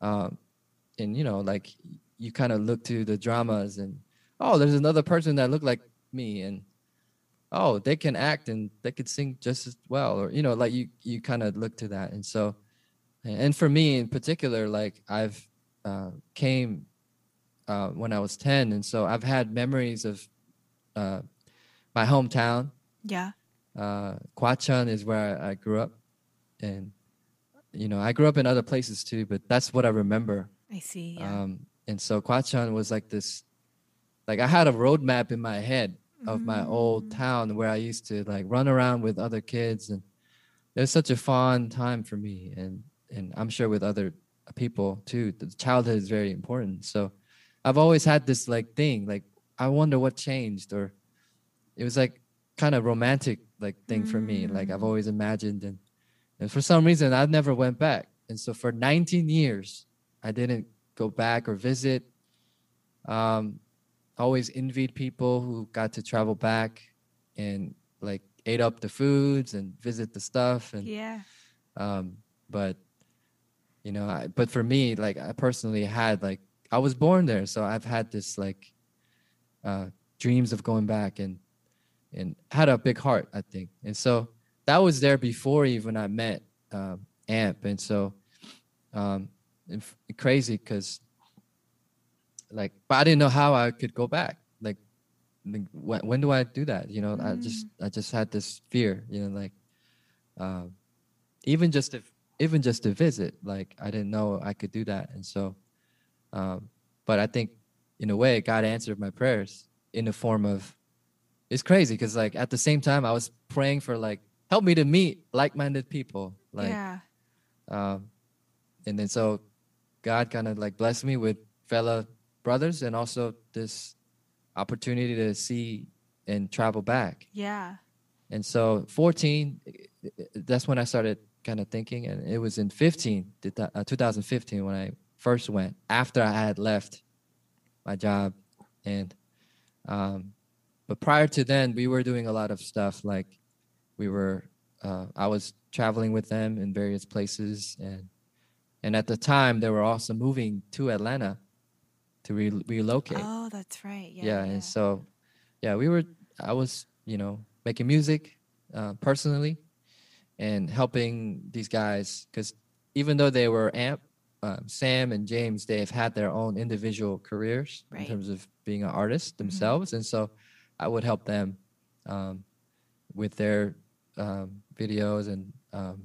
um, and you know, like you kind of look to the dramas and oh, there's another person that looked like me, and oh, they can act and they could sing just as well, or you know, like you you kind of look to that, and so, and for me in particular, like I've uh, came uh, when I was ten, and so I've had memories of uh, my hometown. Yeah. Uh, Kwachon is where I, grew up, and you know, I grew up in other places too, but that's what I remember. I see. Yeah. Um, and so Kwachon was like this, like I had a roadmap in my head of my old town where I used to like run around with other kids, and it was such a fun time for me, and and I'm sure with other people too. The childhood is very important. So I've always had this like thing, like I wonder what changed, or it was like kind of romantic like thing for me. Like I've always imagined, and and for some reason I never went back. And so for 19 years, I didn't go back or visit. Um, always envied people who got to travel back and like ate up the foods and visit the stuff and yeah. um but you know I, but for me like i personally had like i was born there so i've had this like uh dreams of going back and and had a big heart i think. And so that was there before even i met um amp. And so um and f- crazy because like but i didn't know how i could go back. Like like, when, when do i do that? You know i just i just had this fear you know like um even just if even just to visit like i didn't know i could do that. And so um but i think in a way god answered my prayers in the form of it's crazy because like at the same time i was praying for like help me to meet like-minded people like yeah. um and then so god kind of like blessed me with fellow brothers and also this opportunity to see and travel back Yeah. and so 14 that's when i started kind of thinking and it was in 15 uh, 2015 when i first went after i had left my job and um, but prior to then we were doing a lot of stuff like we were uh, i was traveling with them in various places and and at the time they were also moving to atlanta to re- relocate. Oh that's right. Yeah, yeah, yeah and so yeah we were i was you know making music uh, personally and helping these guys because even though they were amp um, sam and james they've had their own individual careers right. in terms of being an artist mm-hmm. themselves mm-hmm. and so i would help them um, with their um, videos and um,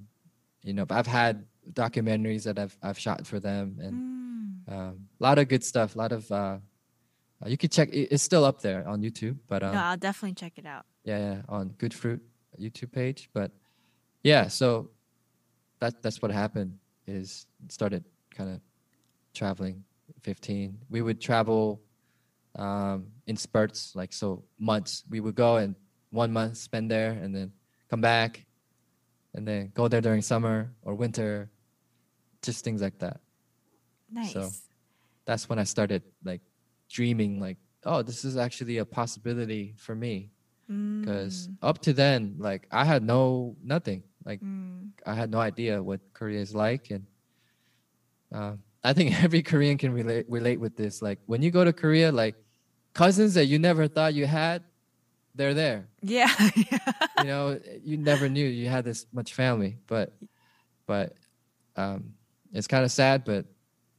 you know i've had documentaries that i've, I've shot for them and mm. Um, a lot of good stuff a lot of uh, you can check it's still up there on youtube but no, i'll definitely check it out yeah, yeah, on Good Fruit YouTube page. But yeah, so that that's what happened. Is started kind of traveling. Fifteen, we would travel um, in spurts, like so months. We would go and one month spend there, and then come back, and then go there during summer or winter, just things like that. Nice. So that's when I started like dreaming, like, oh, this is actually a possibility for me because mm. up to then like i had no nothing like mm. i had no idea what korea is like and uh, i think every korean can relate relate with this. Like when you go to korea like cousins that you never thought you had they're there. Yeah you know you never knew you had this much family but but um, it's kind of sad but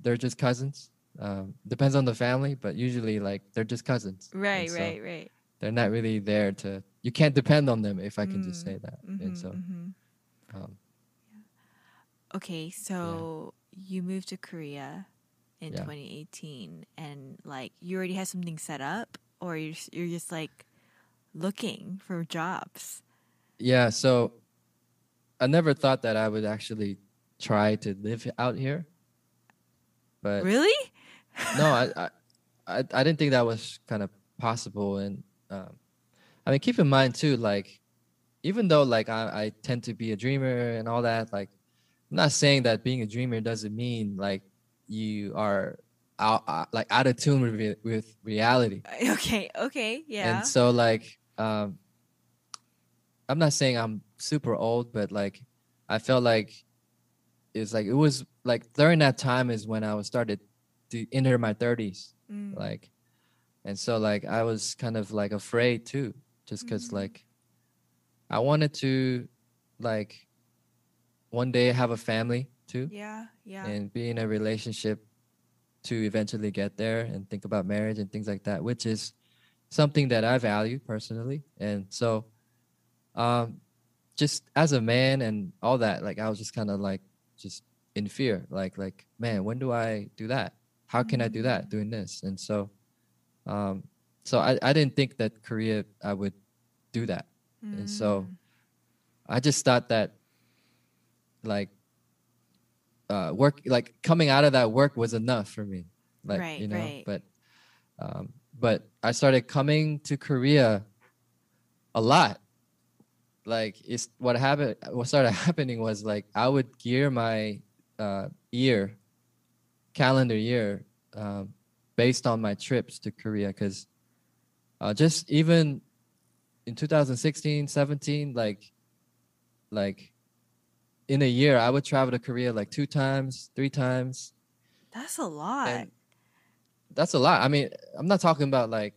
they're just cousins. Um, depends on the family but usually like they're just cousins. Right so, right right. they're not really there to you can't depend on them if i can mm. just say that. Mm-hmm, and so mm-hmm. um, okay so yeah. You moved to korea in yeah. 2018 and like you already have something set up or you're, you're just like looking for jobs yeah so i never thought that i would actually try to live out here but really no I, I i didn't think that was kind of possible and um, I mean, keep in mind too, like even though like I, I tend to be a dreamer and all that, like I'm not saying that being a dreamer doesn't mean like you are out uh, like out of tune with with reality. Okay, okay, yeah. And so like um, I'm not saying I'm super old, but like I felt like it's like it was like during that time is when I was started to enter my 30s. Mm. Like and so like i was kind of like afraid too just because mm-hmm. like i wanted to like one day have a family too yeah yeah and be in a relationship to eventually get there and think about marriage and things like that which is something that i value personally and so um just as a man and all that like i was just kind of like just in fear like like man when do i do that how can i do that mm-hmm. doing this and so um, so I, I didn't think that Korea I would do that. Mm. And so mm. I just thought that like uh, work like coming out of that work was enough for me. Like right, you know, right. but um, but I started coming to Korea a lot. Like it's what happened what started happening was like I would gear my uh, year calendar year um, based on my trips to Korea because uh, just even in 2016, 17, like like in a year, I would travel to Korea like two times, three times. That's a lot. And that's a lot. I mean, I'm not talking about like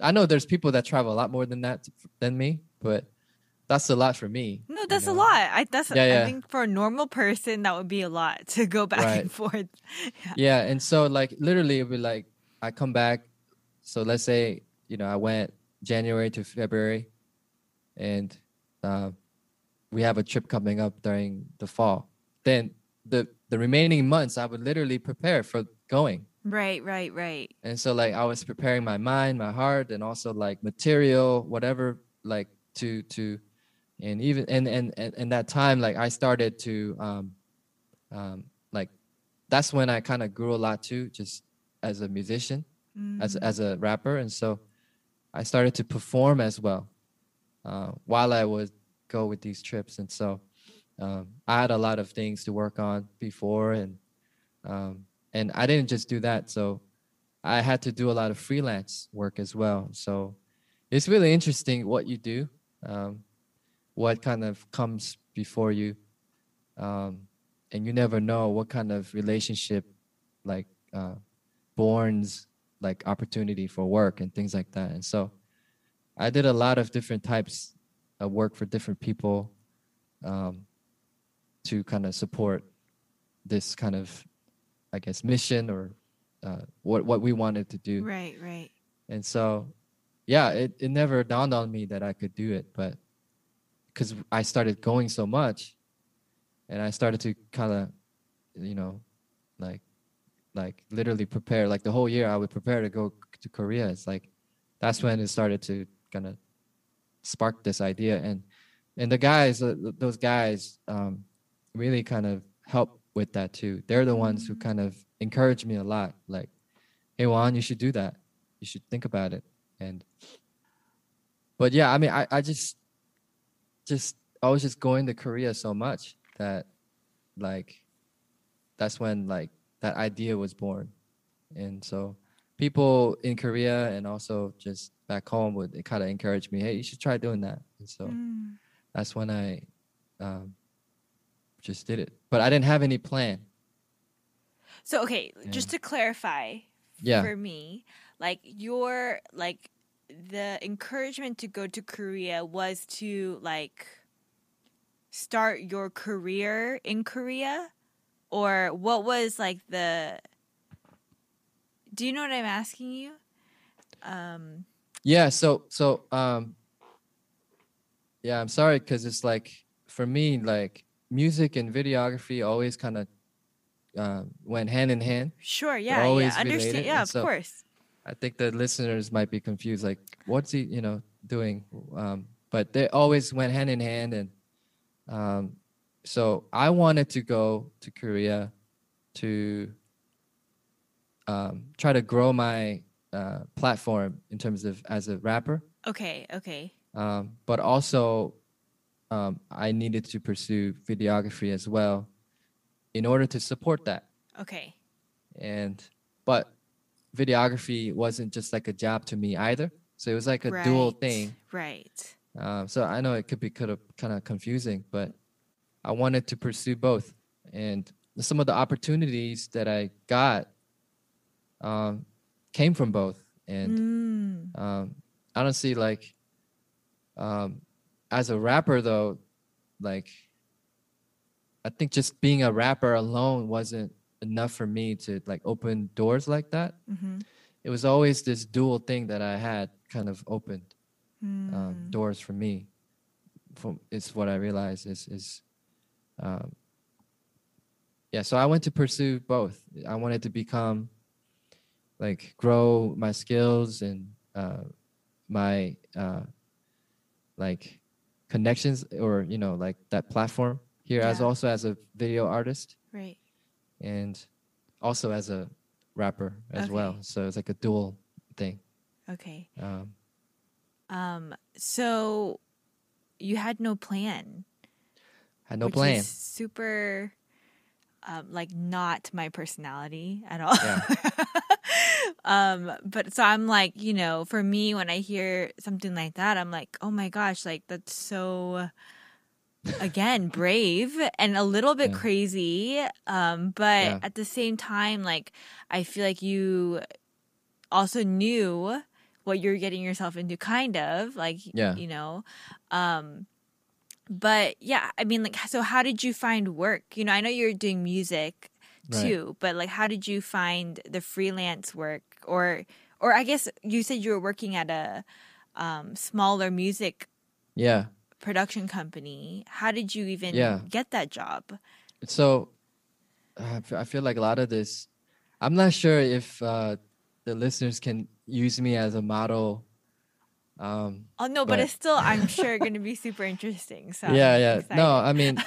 I know there's people that travel a lot more than that than me, but that's a lot for me. No, that's you know? a lot. I that's yeah, yeah. I think for a normal person that would be a lot to go back right. and forth. Yeah. yeah, and so like literally it would be like I come back. So let's say you know I went January to February, and uh, we have a trip coming up during the fall. Then the the remaining months I would literally prepare for going. Right, right, right. And so like I was preparing my mind, my heart, and also like material, whatever, like to to and even and and and, that time like i started to um um like that's when i kind of grew a lot too just as a musician mm. as as a rapper and so i started to perform as well uh, while I would go with these trips, and so um, I had a lot of things to work on before, and um, and I didn't just do that. So I had to do a lot of freelance work as well. So it's really interesting what you do, um, what kind of comes before you, um, and you never know what kind of relationship, like, uh, borns like opportunity for work and things like that. And so I did a lot of different types of work for different people um, to kind of support this kind of, I guess, mission or uh, what what we wanted to do. Right, right. And so, yeah, it, it never dawned on me that I could do it, but because I started going so much, and I started to kind of, you know, like, like literally prepare. Like the whole year, I would prepare to go to Korea. It's like that's when it started to kind of spark this idea, and and the guys, uh, those guys, um, really kind of help with that too. They're the ones who kind of encourage me a lot. Like, hey Juan, you should do that. You should think about it. And but yeah, I mean I, I just just I was just going to Korea so much that like that's when like that idea was born. And so people in Korea and also just back home would kind of encourage me, hey, you should try doing that. And so Mm. that's when I um, just did it. But I didn't have any plan. So okay, just to clarify Yeah. for me, like your like the encouragement to go to Korea was to like start your career in Korea or what was like the Do you know what I'm asking you? Um Yeah, so so um yeah, I'm sorry cuz it's like for me like music and videography always kind of uh, went hand in hand. sure, yeah, always yeah. Understand related, yeah, and of so- course. I think the listeners might be confused like what's he, you know, doing um but they always went hand in hand and um so I wanted to go to Korea to um try to grow my uh platform in terms of as a rapper. Okay, okay. um, but also um, I needed to pursue videography as well in order to support that. Okay. And but videography wasn't just like a job to me either, so it was like a dual thing. Right. Um, so I know it could be kind of confusing, but I wanted to pursue both, and some of the opportunities that I got um, came from both, and Mm. um, honestly like um, as a rapper though like i think just being a rapper alone wasn't enough for me to like open doors like that Mhm. it was always this dual thing that i had kind of opened Mm. um, doors for me from it's what i realized is is um, yeah so i went to pursue both i wanted to become like grow my skills and uh, my uh, like connections or you know like that platform here as also as a video artist Right. and also as a rapper as well so it's like a dual thing Okay. um, Um, so you had no plan. had no plan super, um, like not my personality at all. Yeah. um, but so I'm like, you know, for me, when I hear something like that, I'm like, oh my gosh, like that's so. Again, brave and a little bit Yeah. crazy. Um, but Yeah. at the same time, like I feel like you also knew what you're getting yourself into, kind of like Yeah. you know. Um, but yeah, I mean, like, so how did you find work? You know, I know you're doing music Right. too, but like, how did you find the freelance work, or, or I guess you said you were working at a um, smaller music yeah production company. How did you even Yeah. get that job? so uh, I feel like a lot of this i'm not sure if uh, the listeners can use me as a model um, Oh no, but, But- it's still, I'm sure, going to be super interesting. So I'm yeah yeah no i mean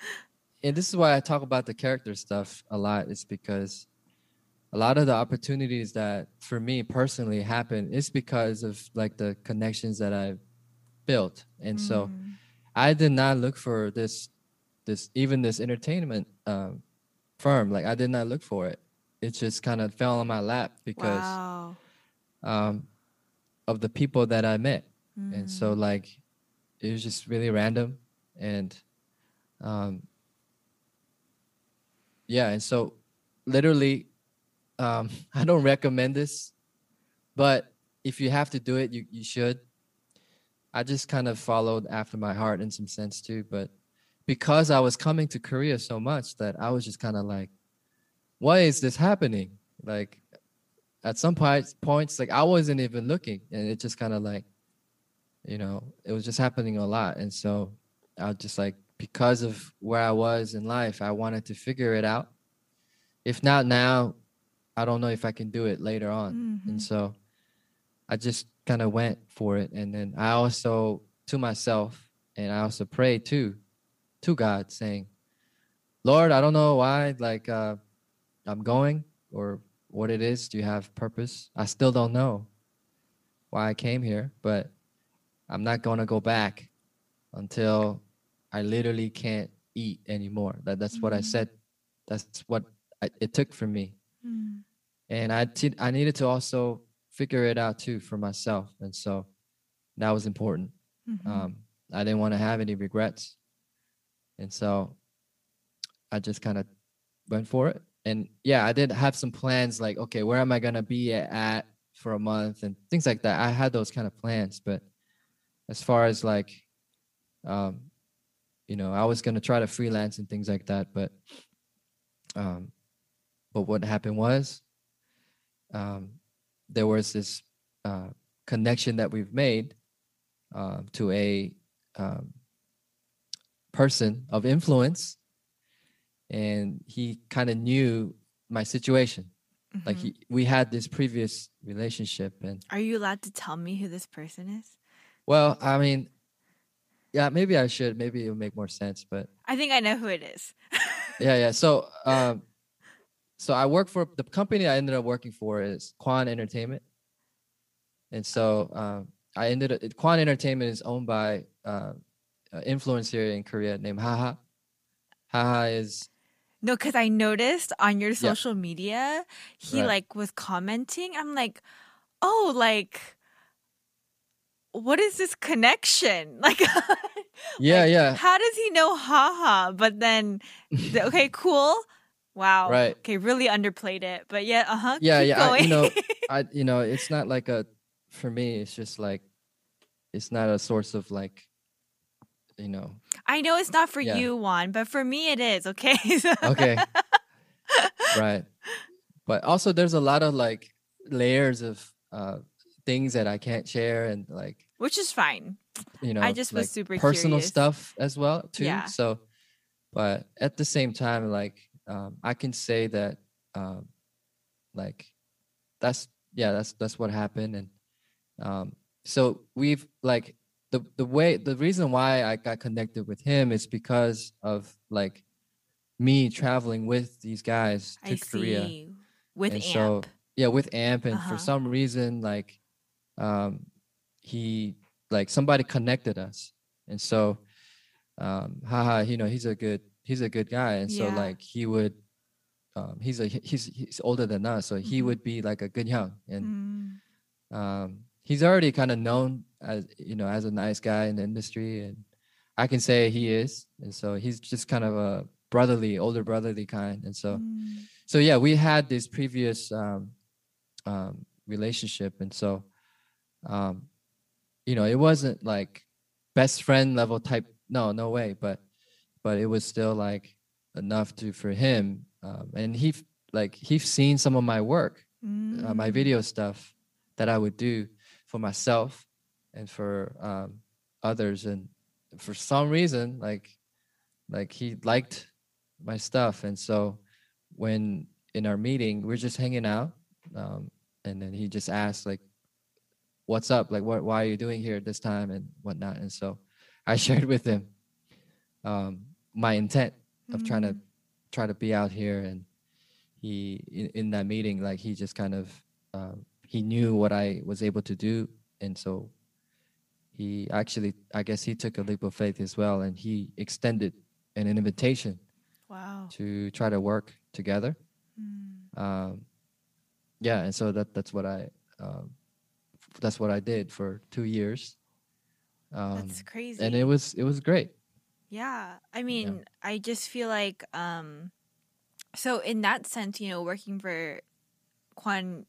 and this is why i talk about the character stuff a lot is because a lot of the opportunities that for me personally happen is because of like the connections that i've built. And so I did not look for this this even this entertainment um, firm. Like I did not look for it. It just kind of fell on my lap because wow. um, of the people that I met. And so like it was just really random and um yeah, and so literally um I don't recommend this, but if you have to do it, you you should. I just kind of followed after my heart in some sense too, but because I was coming to Korea so much that I was just kind of like why is this happening? Like at some points points like I wasn't even looking and it just kind of like you know, it was just happening a lot. And so I was just like, because of where I was in life, I wanted to figure it out. If not now, I don't know if I can do it later on. Mm-hmm. And so I just kind of went for it. And then I also, to myself, and I also prayed too, to God, saying, Lord, I don't know why, like, uh, I'm going or what it is. Do you have purpose? I still don't know why I came here, but I'm not gonna go back until I literally can't eat anymore. That that's what I Mm. said. That's what I, it took from me, Mm. And I I needed to also figure it out too for myself, and so that was important. Mhm. Um, I didn't want to have any regrets, and so I just kind of went for it. And yeah, I did have some plans like, okay, where am I gonna be at for a month and things like that. I had those kind of plans, but as far as like, um, you know, I was gonna try to freelance and things like that, but, um, but what happened was, um, there was this uh, connection that we've made um, to a um, person of influence, and he kind of knew my situation. Like Mhm. he, we had this previous relationship, and Are you allowed to tell me who this person is? well, I mean, yeah, maybe I should. Maybe it'll make more sense, but I think I know who it is. yeah, yeah. So, um, so I work for the company I ended up working for is Quan Entertainment, and so um, I ended up Quan Entertainment is owned by uh, an influencer in Korea named Haha. Haha is No, because I noticed on your social media, he Right. like was commenting. I'm like, oh, like, what is this connection? Like, yeah, like, yeah, How does he know haha? But then, okay, cool. Wow. Right. Okay, really underplayed it. But yeah, uh huh. yeah, keep yeah. I, you know, I you know, it's not like a for me. It's just like it's not a source of like, you know. I know it's not for Yeah. you, Juan, but for me it is. Okay. Okay. right. But also, there's a lot of like layers of uh things that I can't share and like Which is fine. you know I just was like, super personal curious. stuff as well too Yeah. so but at the same time like um i can say that um like that's yeah that's that's what happened and um so we've like the the way the reason why i got connected with him is because of like me traveling with these guys to I korea see. With and AMP. so yeah with amp and Uh-huh. for some reason like um he like somebody connected us and so um haha you know he's a good he's a good guy and so Yeah. like he would um he's a he's he's older than us so he Mhm. would be like a good young and Mm. um he's already kind of known as you know as a nice guy in the industry and i can say he is and so he's just kind of a brotherly older brotherly kind and so Mm. so yeah we had this previous um, um, relationship and so um, you know it wasn't like best friend level type no no way but but it was still like enough to for him um, and he like he's seen some of my work uh, my Mm. video stuff that i would do for myself and for um, others and for some reason like like he liked my stuff and so when in our meeting we're just hanging out um, and then he just asked like what's up like what why are you doing here at this time and whatnot and so i shared with him um, my intent of trying to Mm. try to be out here and he in, in that meeting like he just kind of um, he knew what i was able to do and so he actually, I guess, he took a leap of faith as well, and he extended an invitation Wow. to try to work together. Mm. Um, yeah, and so that that's what I um, that's what I did for two years. Um, That's crazy. and it was it was great. Yeah. I mean, I just feel like um so in that sense, you know, working for Quan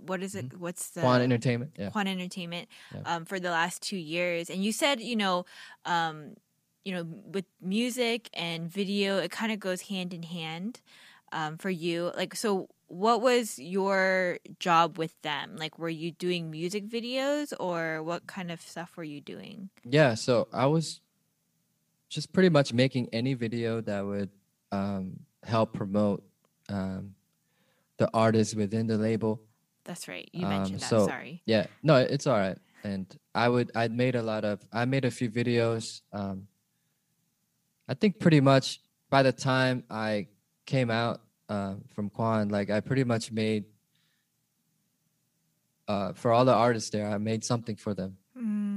what is it? What's the Mm-hmm. Quan Entertainment, yeah, Quan Entertainment Yeah. um for the last 2 years. And you said, you know, um you know, with music and video, it kind of goes hand in hand um for you. Like so what was your job with them? Like were you doing music videos or what kind of stuff were you doing? yeah. So I was just pretty much making any video that would um, help promote um, the artist within the label. That's right. You Um, mentioned that. so- Sorry. Yeah, no, it's all right. And I would, I'd made a lot of, I made a few videos. Um, I think pretty much by the time I came out uh, from Quan, like I pretty much made, uh, for all the artists there, I made something for them,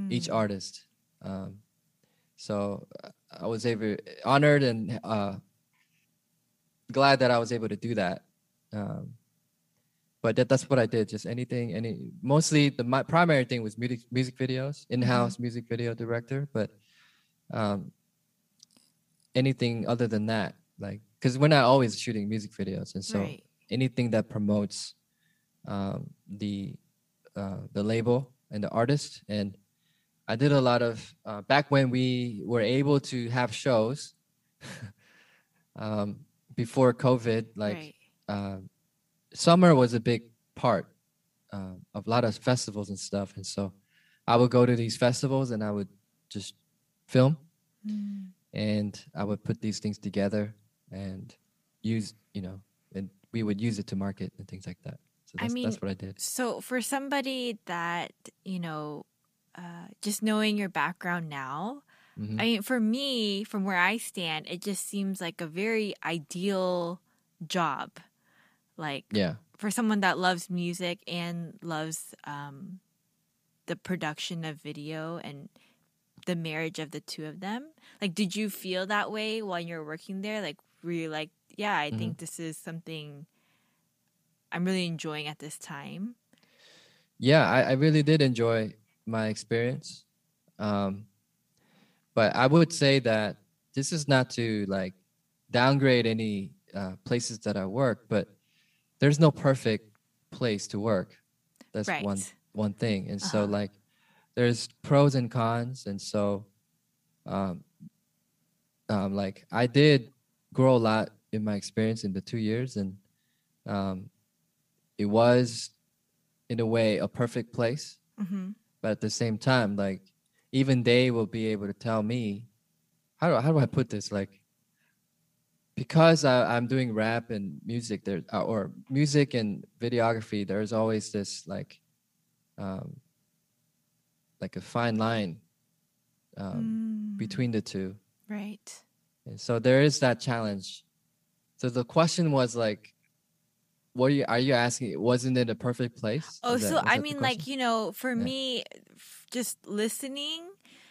each Mm. artist. Um, so uh, I was able, honored and uh, glad that I was able to do that. Um, but that, that's what I did. Just anything, any mostly the my primary thing was music music videos, in-house music video director. But um, anything other than that, like because we're not always shooting music videos, and so right. anything that promotes um, the uh, the label and the artist. And I did a lot of uh, back when we were able to have shows um, before COVID, like right. um, summer was a big part uh, of a lot of festivals and stuff. And so I would go to these festivals and I would just film Mm. and I would put these things together and use, you know, and we would use it to market and things like that. So I mean, that's what I did. So for somebody that you know, uh, just knowing your background now, Mhm. I mean, for me, from where I stand, it just seems like a very ideal job. Like Yeah. for someone that loves music and loves um, the production of video and the marriage of the two of them. Like, did you feel that way while you were working there? Like, were you like, yeah, I think this is something I'm really enjoying at this time? Yeah, I, I really did enjoy my experience. Um, but I would say that this is not to like downgrade any uh, places that I work, but there's no perfect place to work. That's one Right. one thing. And so Uh-huh. like there's pros and cons. And so um, um, like I did grow a lot in my experience in the two years and um, it was in a way a perfect place hmm but at the same time like even they will be able to tell me how do, how do i put this like because I, i'm doing rap and music there uh, or music and videography there's always this like um like a fine line um, Mm. between the two Right. and so there is that challenge. So the question was like, what are you are you asking? Wasn't it a perfect place? Oh, that- so I mean, like, you know, for Yeah. me, just listening,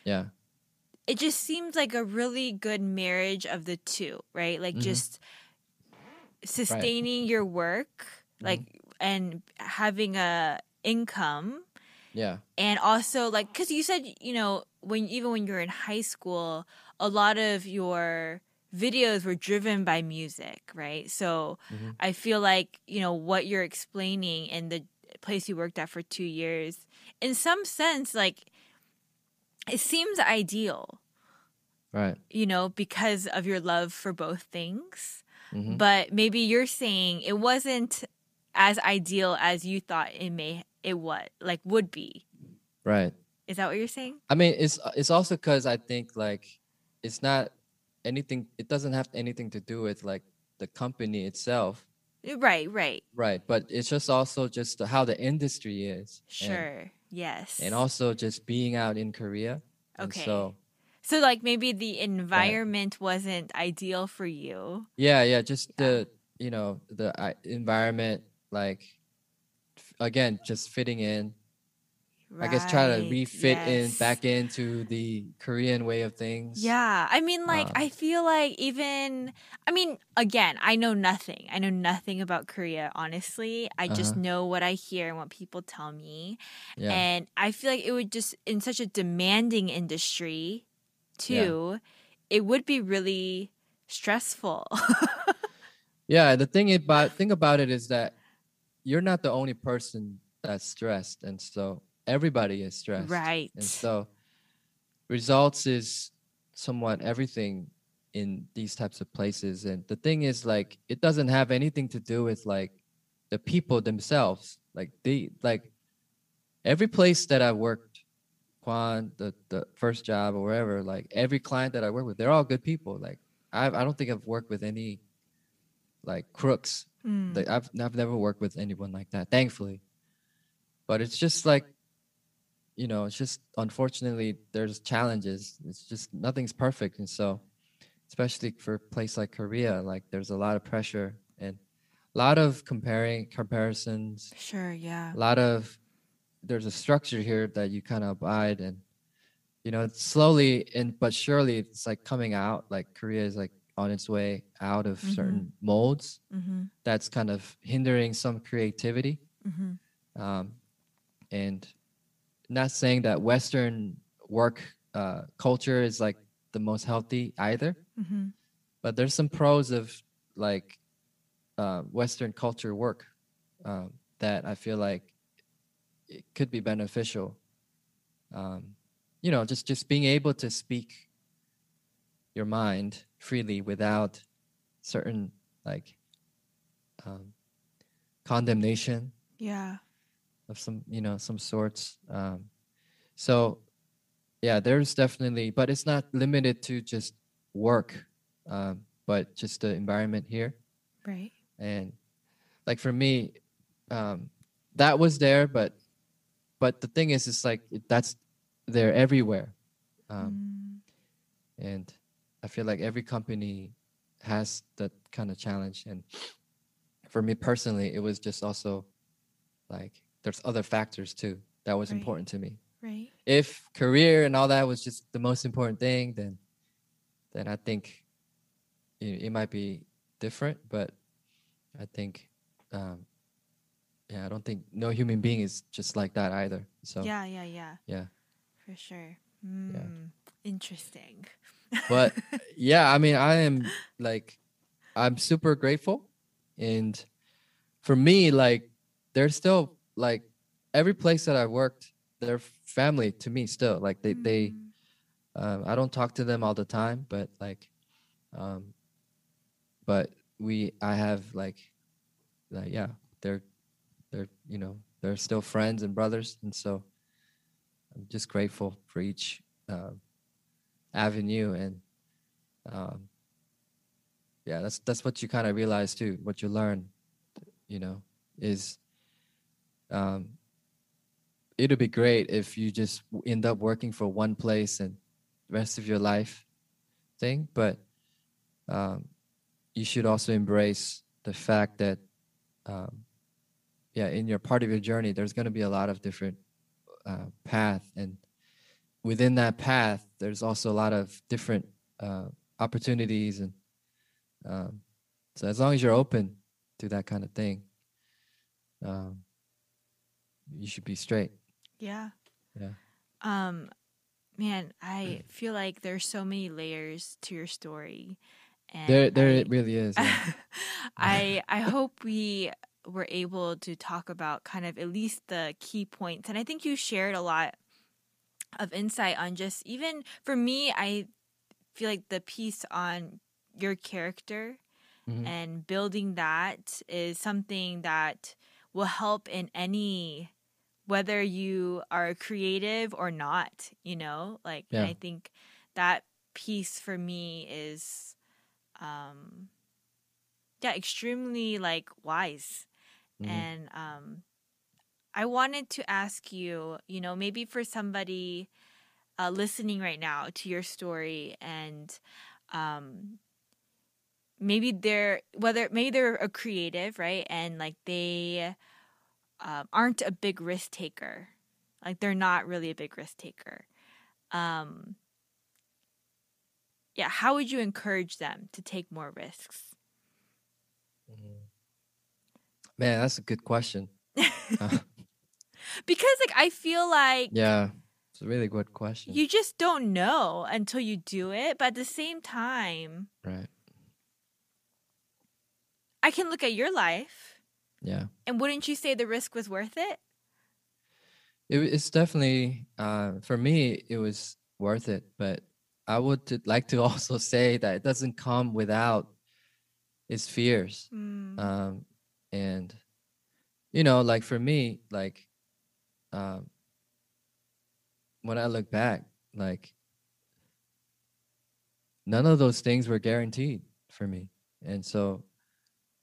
yeah, it just seems like a really good marriage of the two, right? Like Mhm. just sustaining your work, Mm-hmm. like and having a income yeah, and also like cuz you said, you know, when even when you're in high school, a lot of your videos were driven by music, right? So Mhm. I feel like, you know, what you're explaining in the place you worked at for 2 years, in some sense like it seems ideal right. you know, because of your love for both things. Mhm. But maybe you're saying it wasn't as ideal as you thought it may it what like would be. Right. Is that what you're saying? I mean, it's it's also because I think like it's not anything. It doesn't have anything to do with like the company itself, Right, right. right? But it's just also just how the industry is. and- Sure. yes. And, also just being out in Korea. And Okay. so so like maybe the environment wasn't ideal for you. Yeah, yeah, just the you know the uh, environment, like again, just fitting in, I guess try to Right, refit in back into the Korean way of things. Yeah, I mean, like, Um, I feel like even, I mean, again, I know nothing. I know nothing about Korea, honestly. I just Uh-huh. know what I hear and what people tell me. Yeah. And I feel like it would just, in such a demanding industry, too, it would be really stressful. Yeah, the thing about thing about it is that you're not the only person that's stressed, and so everybody is stressed. right. And so results is somewhat everything in these types of places. And the thing is like it doesn't have anything to do with like the people themselves. Like they like every place that I worked, Quan, the the first job or wherever, like every client that I work with, they're all good people. Like I I don't think I've worked with any like crooks Mm. like I've I've never worked with anyone like that, thankfully. But it's just like, you know, it's just unfortunately there's challenges. It's just nothing's perfect, and so, especially for a place like Korea, like there's a lot of pressure and a lot of comparing comparisons. Sure, yeah. A lot of there's a structure here that you kind of abide and you know it's slowly and but surely it's like coming out like korea is like on its way out of Mhm. certain molds Mm-hmm. that's kind of hindering some creativity. Mm-hmm. Um, and not saying that Western work uh, culture is like the most healthy either, Mm-hmm. but there's some pros of like uh, Western culture work um, that I feel like it could be beneficial. Um, you know, just just being able to speak your mind freely without certain like um, condemnation Yeah. Of some you know some sorts um so yeah there's definitely but it's not limited to just work um but just the environment here Right. and like for me um that was there but but the thing is it's like that's there everywhere um Mm. and i feel like every company has that kind of challenge and for me personally it was just also like there's other factors too that was Right. important to me Right. if career and all that was just the most important thing then then i think it, it might be different but i think um yeah i don't think no human being is just like that either so Yeah, yeah, yeah. yeah For sure. Mm. Interesting. but yeah i mean i am like i'm super grateful and for me like there's still like every place that i worked they're family to me still like they they Mm. um, i don't talk to them all the time but like um but we i have like like yeah they're they're you know they're still friends and brothers and so i'm just grateful for each um avenue and um yeah that's that's what you kind of realize too what you learn you know is um it'd be great if you just end up working for one place and the rest of your life thing but um you should also embrace the fact that um yeah in your part of your journey there's going to be a lot of different uh, path and within that path there's also a lot of different uh, opportunities and um, so as long as you're open to that kind of thing um, you should be straight Yeah. Yeah. Um, man, I feel like there's so many layers to your story, and there there I, it really is yeah. I I hope we were able to talk about kind of at least the key points, and I think you shared a lot of insight on just even for me. I feel like the piece on your character Mhm. and building that is something that will help in any whether you are creative or not you know like Yeah. i think that piece for me is um yeah extremely like wise Mhm. and um i wanted to ask you you know maybe for somebody uh, listening right now to your story and um maybe they're whether maybe they're a creative right and like they um, aren't a big risk taker Like they're not really a big risk taker. Um, yeah, how would you encourage them to take more risks? Mm-hmm. Man, that's a good question. Uh, because like I feel like yeah, it's a really good question. you just don't know until you do it, but at the same time, right. I can look at your life Yeah. and wouldn't you say the risk was worth it? It, it's definitely uh, for me. It was worth it, but I would like to also say that it doesn't come without its fears. Mm. Um, and you know, like for me, like um, when I look back, like none of those things were guaranteed for me, and so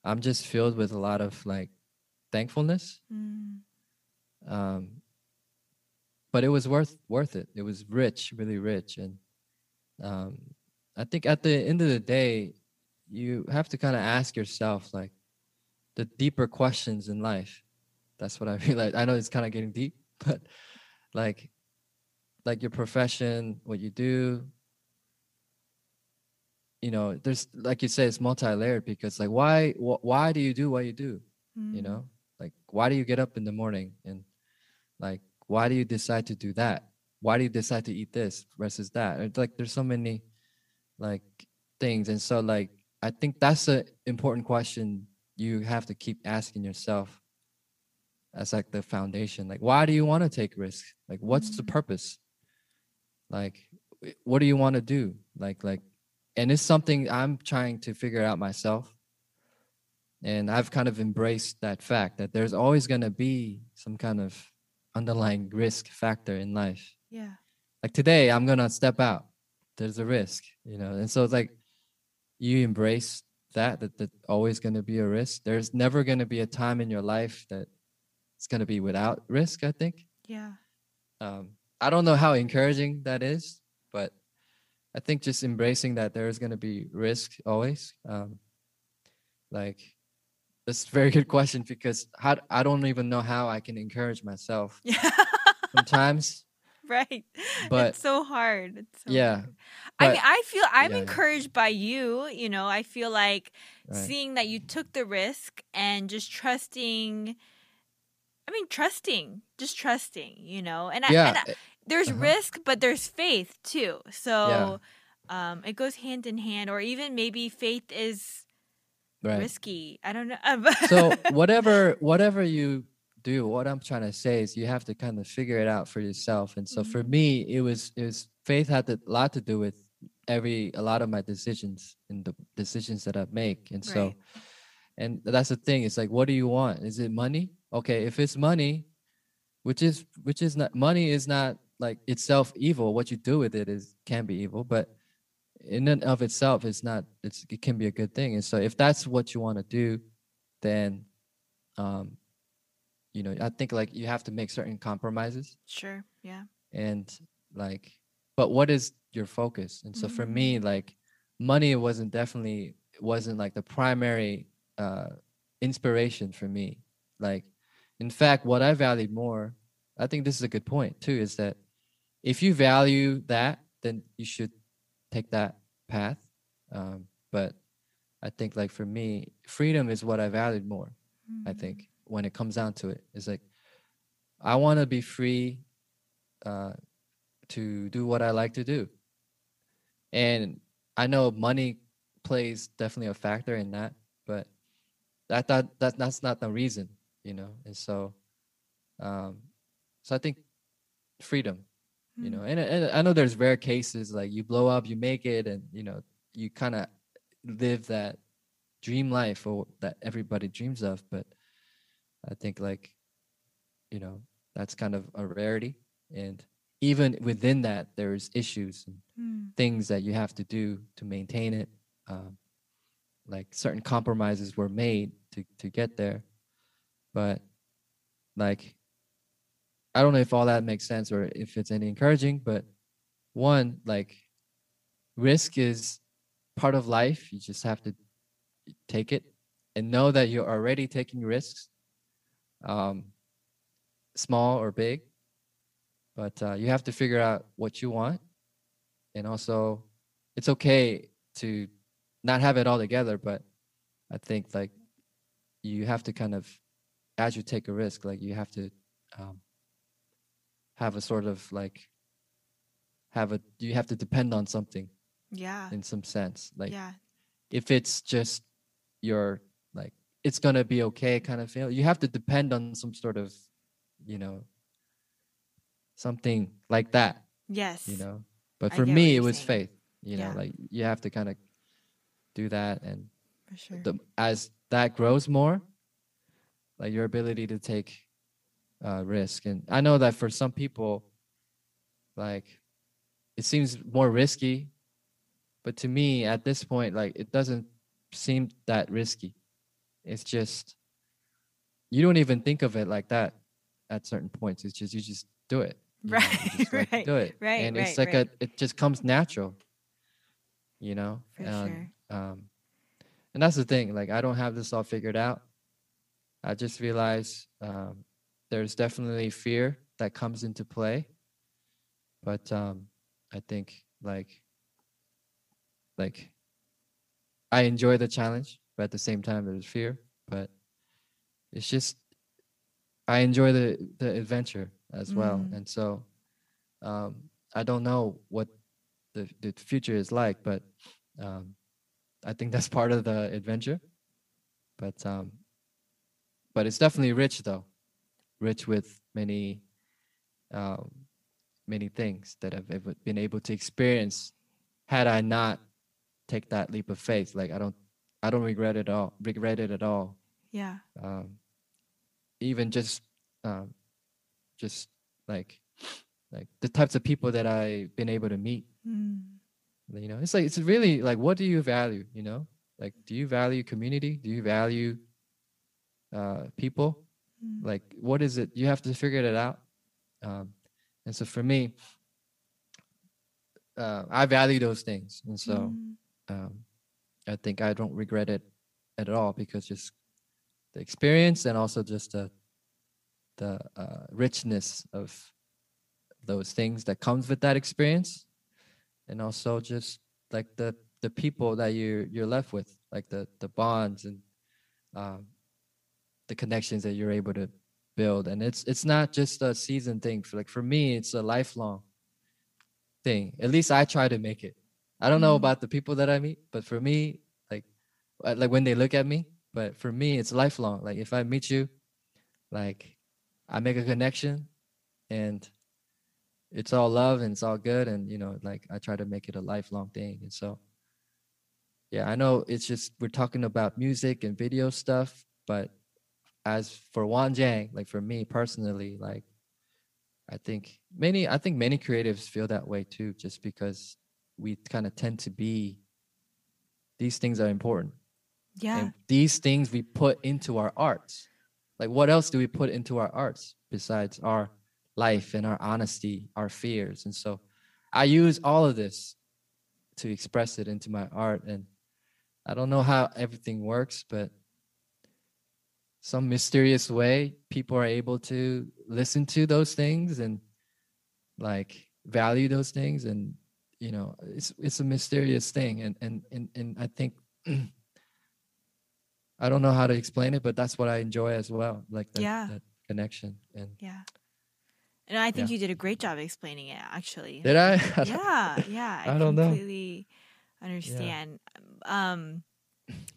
I'm just filled with a lot of like thankfulness. Mm. Um, but it was worth worth it. It was rich, really rich, and um, I think at the end of the day, you have to kind of ask yourself like the deeper questions in life. That's what I realized. I know it's kind of getting deep, but like like your profession, what you do, you know, there's like you say it's multi-layered because like why wh- why do you do what you do? You Mm. know, like why do you get up in the morning and like why do you decide to do that? Why do you decide to eat this versus that? It's like there's so many like things, and so like I think that's an important question you have to keep asking yourself as like the foundation. Like why do you want to take risks? Like what's the Mm. purpose? Like what do you want to do? Like like and it's something I'm trying to figure out myself. And I've kind of embraced that fact that there's always going to be some kind of underlying risk factor in life. Yeah. Like today, I'm going to step out. There's a risk, you know. And so it's like you embrace that, that that's always going to be a risk. There's never going to be a time in your life that it's going to be without risk, I think. Yeah. Um, I don't know how encouraging that is, but I think just embracing that there is going to be risk always. Um, like, that's a very good question because how I don't even know how I can encourage myself Yeah. sometimes. right. But- it's so hard. It's so yeah, hard. I mean, I feel I'm yeah, yeah. encouraged by you. You know, I feel like Right. seeing that you took the risk and just trusting. I mean, trusting, just trusting. You know, and I, yeah, and I- there's uh-huh. risk, but there's faith too. So, um, it goes hand in hand. Or even maybe faith is right. risky. I don't know. so whatever whatever you do what i'm trying to say is you have to kind of figure it out for yourself and so for Mhm. me it was it was faith had a lot to do with every a lot of my decisions and the decisions that i make and so Right. and that's the thing it's like what do you want is it money okay if it's money which is which is not money is not like itself evil what you do with it is can be evil but in and of itself it's not it's it can be a good thing and so if that's what you want to do then um you know i think like you have to make certain compromises sure. Yeah. and like but what is your focus and so for me like money wasn't definitely wasn't like the primary uh inspiration for me like in fact what i valued more i think this is a good point too is that if you value that then you should take that path um but i think like for me freedom is what i valued more I Mm. think when it comes down to it, it's like I want to be free uh, to do what I like to do, and I know money plays definitely a factor in that, but that that, that that's not the reason, you know. And so, um, so I think freedom, you Mm. know, and, and I know there's rare cases like you blow up, you make it, and you know you kind of live that dream life or that everybody dreams of but i think like you know that's kind of a rarity and even within that there's issues and Mm. things that you have to do to maintain it um, like certain compromises were made to to get there but like i don't know if all that makes sense or if it's any encouraging but one like risk is part of life you just have to take it and know that you're already taking risks um small or big but uh, you have to figure out what you want, and also it's okay to not have it all together. But I think like you have to kind of as you take a risk, like you have to um, have a sort of like have a you have to depend on something Yeah. in some sense. Like yeah. if it's just your like it's gonna be okay kind of feel, you have to depend on some sort of you know something like that, Yes. you know. But for me, it was saying. faith. You know, like you have to kind of do that and For sure. the as that grows more, like your ability to take uh, risk. And I know that for some people, like it seems more risky, but to me at this point, like it doesn't seem that risky. It's just you don't even think of it like that at certain points. It's just you just do it. you know, Right, just, like, right, do it, right, and it's right, like right. a it just comes natural. You know, For and, sure. um, and that's the thing. Like I don't have this all figured out. I just realized um, there's definitely fear that comes into play, but um, I think like like I enjoy the challenge, but at the same time there's fear. But it's just I enjoy the the adventure as well, Mm. and so um, I don't know what the the future is like, but um, I think that's part of the adventure. But um, but it's definitely rich though, rich with many um, many things that I've ever been able to experience. Had I not take that leap of faith, like I don't I don't regret it all regret it at all. Yeah. Um, even just um, just like like the types of people that I've been able to meet Mm. you know it's like it's really like what do you value you know like do you value community do you value uh people Mm. like what is it you have to figure it out um and so for me uh i value those things and so Mm. um i think i don't regret it at all because just the experience and also just the the uh, richness of those things that comes with that experience and also just like the the people that you you're left with like the the bonds and um the connections that you're able to build. And it's it's not just a season thing. For like for me it's a lifelong thing. At least i try to make it. I don't know Mm. about the people that i meet but for me like uh, like when they look at me but for me it's lifelong. Like if i meet you like i make a connection and it's all love and it's all good. And you know like i try to make it a lifelong thing. And so yeah i know it's just we're talking about music and video stuff but as for Wan Jiang, like for me personally, like I think many I think many creatives feel that way too, just because we kind of tend to be these things are important. Yeah. And these things we put into our arts. Like what else do we put into our arts besides our life and our honesty, our fears? And so I use all of this to express it into my art. And I don't know how everything works, but some mysterious way people are able to listen to those things and like value those things and you know it's it's a mysterious thing and and and, and i think i don't know how to explain it but that's what i enjoy as well like that, Yeah. that connection and Yeah. And I think Yeah. you did a great job explaining it, actually. did i yeah, yeah. I, I don't know. completely understand. Um,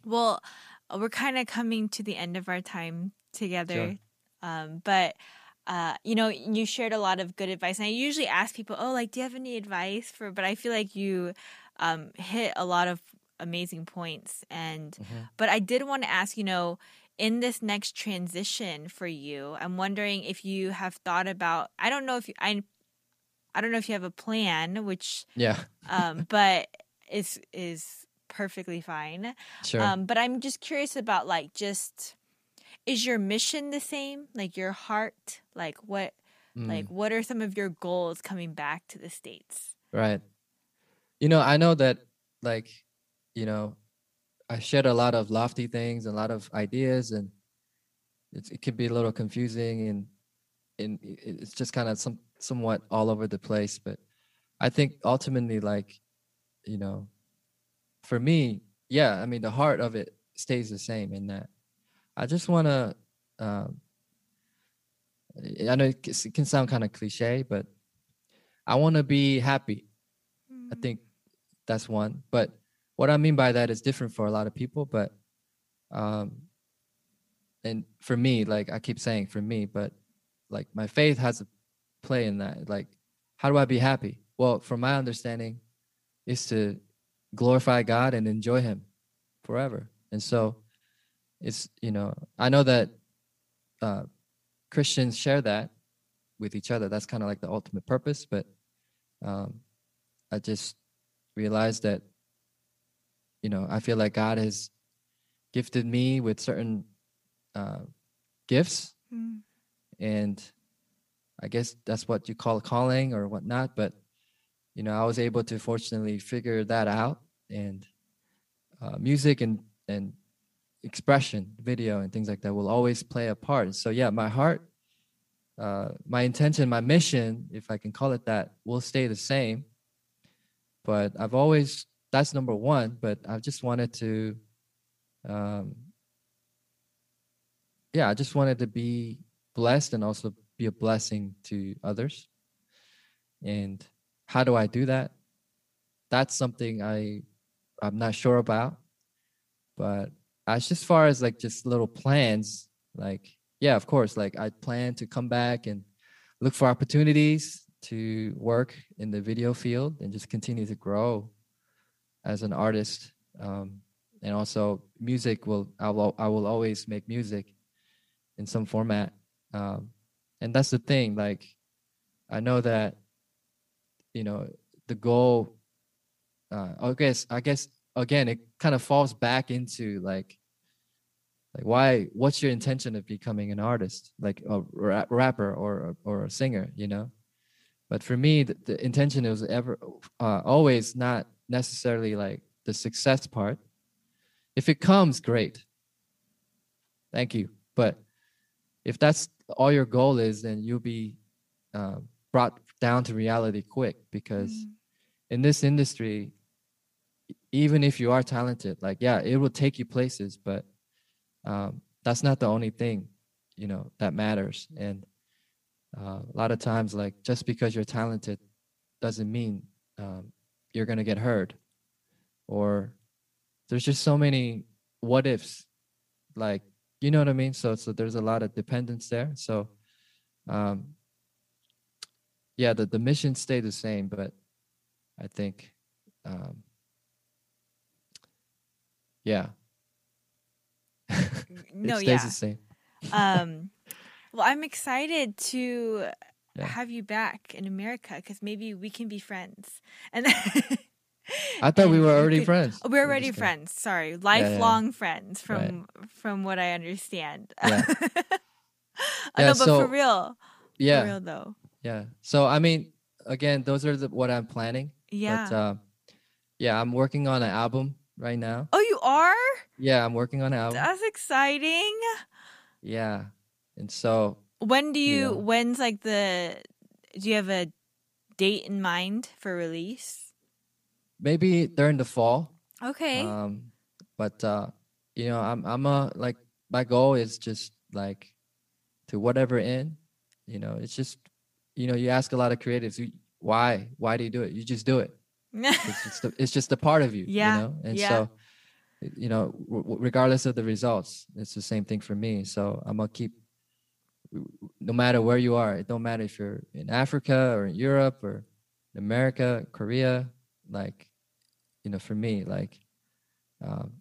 well, we're kind of coming to the end of our time together. Um, but uh, you know, you shared a lot of good advice, and I usually ask people, "Oh, like, do you have any advice for?" But I feel like you um, hit a lot of amazing points, and Mhm. but I did want to ask, you know, in this next transition for you, I'm wondering if you have thought about. I don't know if you, I, I don't know if you have a plan, which yeah um, but is is perfectly fine. sure Um, but I'm just curious about like just is your mission the same? Like your heart? Like what? Mm. Like what are some of your goals coming back to the states? Right. You know, I know that like, you know, I shared a lot of lofty things, a lot of ideas, and it's, it could be a little confusing, and and it's just kind of some somewhat all over the place, but I think ultimately, like, you know, for me, yeah, I mean, the heart of it stays the same in that I just want to. Um, I know it can sound kind of cliche, but I want to be happy. Mm. I think that's one. But what I mean by that is different for a lot of people. But um, and for me, like I keep saying, for me, but like my faith has a play in that. Like, how do I be happy? Well, from my understanding, is to glorify God and enjoy Him forever. And so, it's you know, I know that uh, Christians share that with each other. That's kind of like the ultimate purpose. But um, I just realized that, you know, I feel like God has gifted me with certain uh, gifts, mm. and I guess that's what you call calling or whatnot. But you know, I was able to fortunately figure that out, and uh, music and and expression, video, and things like that will always play a part. So yeah, my heart, uh, my intention, my mission, if I can call it that, will stay the same. But I've always that's number one. But I've just wanted to um, yeah, I just wanted to be blessed and also be a blessing to others. And how do I do that? That's something I I'm not sure about. But as just far as like just little plans, like yeah, of course, like I plan to come back and look for opportunities to work in the video field and just continue to grow as an artist. Um, and also music will I will I will always make music in some format. Um, and that's the thing. Like, I know that, you know, the goal. Uh, I guess I guess again, it kind of falls back into like, like why? What's your intention of becoming an artist, like a ra- rapper or or a singer? You know. But for me, the, the intention was ever uh, always not necessarily like the success part. If it comes, great. Thank you. But if that's all your goal is, then you'll be uh, brought down to reality quick because mm. in this industry, even if you are talented, like yeah, it will take you places, but um, that's not the only thing, you know, that matters. And uh, a lot of times, like just because you're talented doesn't mean um, you're gonna get heard, or there's just so many what ifs. Like you know what I mean? So so there's a lot of dependence there. So um yeah, the, the mission stay the same, but I think um yeah. no, yeah. the same. um well I'm excited to yeah. have you back in America because maybe we can be friends. And I thought we were already could, friends. We're already friends. Sorry, lifelong yeah, yeah. friends from right. from what I understand. Yeah. yeah, no, but so, for real. Yeah. For real though. Yeah. So I mean, again, those are the, what I'm planning. Yeah. But, uh, yeah, I'm working on an album right now. Oh, you are? Yeah, I'm working on an album. That's exciting. Yeah. And so when do you, you know, when's like the do you have a date in mind for release? maybe during the fall. Okay. Um, but uh, you know, I'm I'm a like my goal is just like to whatever end. You know, it's just you know you ask a lot of creatives why why do you do it? You just do it. it's, just a, it's just a part of you. Yeah. You know, and yeah. so you know, w- regardless of the results, it's the same thing for me. So I'm gonna keep no matter where you are. It don't matter if you're in Africa or in Europe or in America, Korea, like you know for me like um,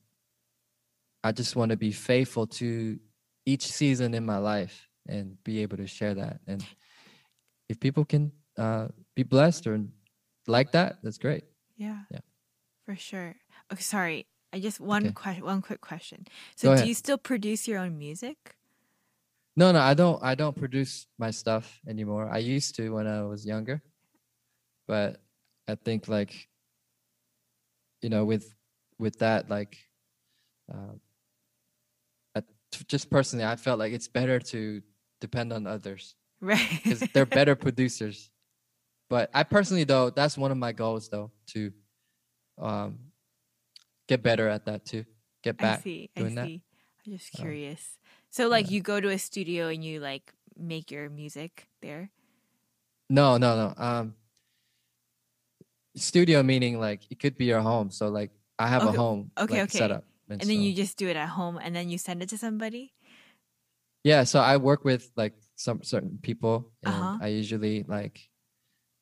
i just want to be faithful to each season in my life and be able to share that and if people can uh, be blessed or like that that's great. Yeah. Yeah. For sure. Okay sorry. I just one okay. question one quick question. So do you still produce your own music? No no i don't i don't produce my stuff anymore. I used to when i was younger but i think like you know with with that like uh, just personally i felt like it's better to depend on others right because they're better producers but I personally though, that's one of my goals though to um get better at that too. Get back I see. I doing that. see. I'm just So, curious. So like yeah. you go to a studio and you like make your music there. No, no, no. Um studio meaning like it could be your home. So like I have Okay, a home okay, like, okay. set up. And then you just do it at home and then you send it to somebody? Yeah, so I work with like some certain people, and Uh-huh. I usually like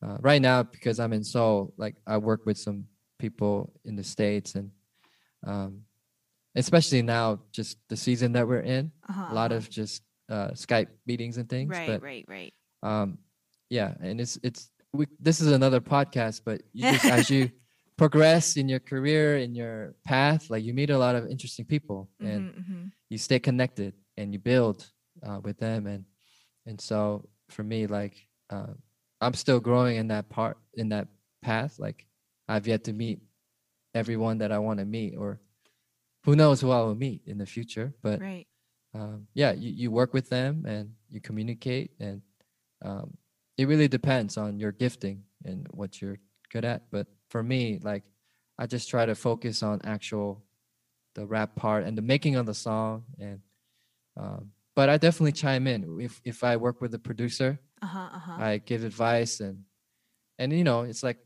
uh, right now because I'm in Seoul, like I work with some people in the states, and um, especially now, just the season that we're in, Uh-huh. a lot uh-huh. of just uh, Skype meetings and things. Right, but right, right. um, yeah, and it's it's we, this is another podcast, but you just as you progress in your career, in your path, like you meet a lot of interesting people, and Mhm, mhm. you stay connected and you build uh, with them and and so for me like uh, i'm still growing in that part in that path. Like i've yet to meet everyone that i want to meet or who knows who i will meet in the future. But Right. um, yeah you, you work with them and you communicate and um, it really depends on your gifting and what you're good at. But for me like i just try to focus on actual the rap part and the making of the song and um, but i definitely chime in if if i work with a producer Uh-huh, uh-huh. i give advice and and you know it's like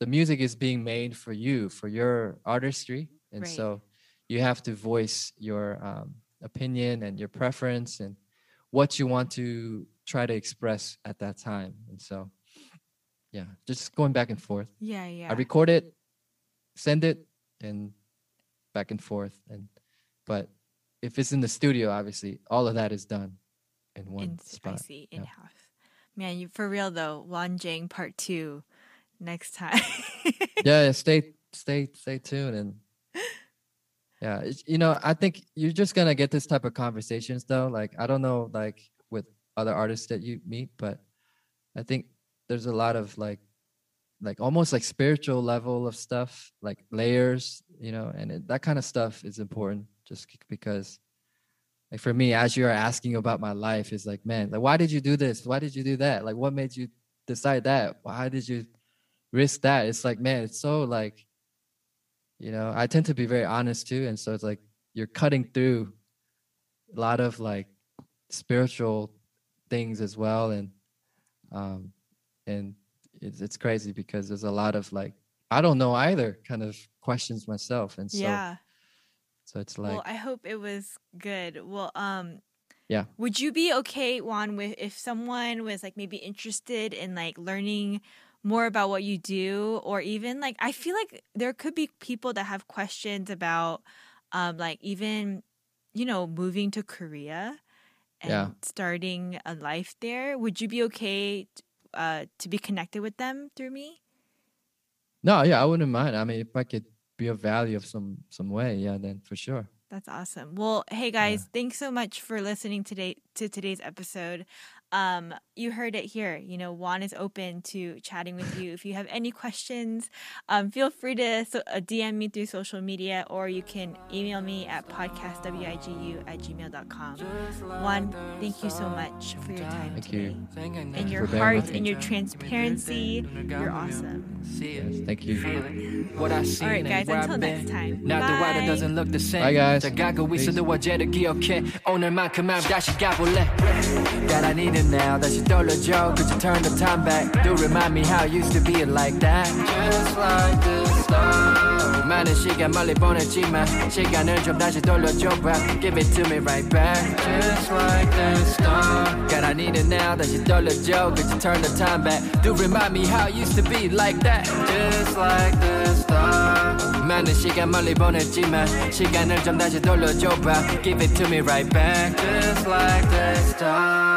the music is being made for you for your artistry and Right. so you have to voice your um, opinion and your preference and what you want to try to express at that time and so yeah just going back and forth yeah, yeah. i record it send it and back and forth and but if it's in the studio obviously all of that is done in one in spot spicy yeah. in house. Man, you for real though, Wanjing part two next time. yeah, yeah, stay stay stay tuned and yeah you know i think you're just gonna get this type of conversations though like i don't know like with other artists that you meet but i think there's a lot of like like almost like spiritual level of stuff like layers you know and it, that kind of stuff is important just because like for me as you're asking about my life is like man like why did you do this? Why did you do that? Like what made you decide that? Why did you risk that? It's like man it's so like you know i tend to be very honest too and so it's like you're cutting through a lot of like spiritual things as well and um and it's, it's crazy because there's a lot of like i don't know either kind of questions myself and so yeah. So it's like well, I hope it was good. Well, um Yeah. Would you be okay, Juan, with if someone was like maybe interested in like learning more about what you do or even like I feel like there could be people that have questions about um like even you know moving to Korea and Yeah. starting a life there. Would you be okay uh to be connected with them through me? no yeah i wouldn't mind i mean if i could be of value of some some way yeah then for sure That's awesome. Well, hey guys, thanks so much for listening today to today's episode. Um, you heard it here. You know, Juan is open to chatting with you. If you have any questions, um, feel free to so, uh, DM me through social media or you can email me at podcastwigu at gmail.com. Juan, thank you so much for your time Thank today. you. And your heart and your transparency. You're awesome. yes, thank you What I seen All right, and guys, where until I've next been. time. Now the water Bye. doesn't look the same. Bye, guys. 자 가고 Peace. 있어도 어제를 기억해. 오늘만큼만 다시 가볼래. God, I need it now. 다시 떠올려줘. Could you turn the time back? Do remind me how I used to be like that. Just like this love. 많은 시간 멀리 보냈지만 시간을 좀 다시 돌려줘봐. Give it to me right back. Just like this love. God, I need it now. 다시 떠올려줘. Could you turn the time back? Do remind me how I used to be like that. Just like this love. 많은 시간 멀리 보냈지만 시간을 좀 다시 돌려줘봐 Give it to me right back Just like this time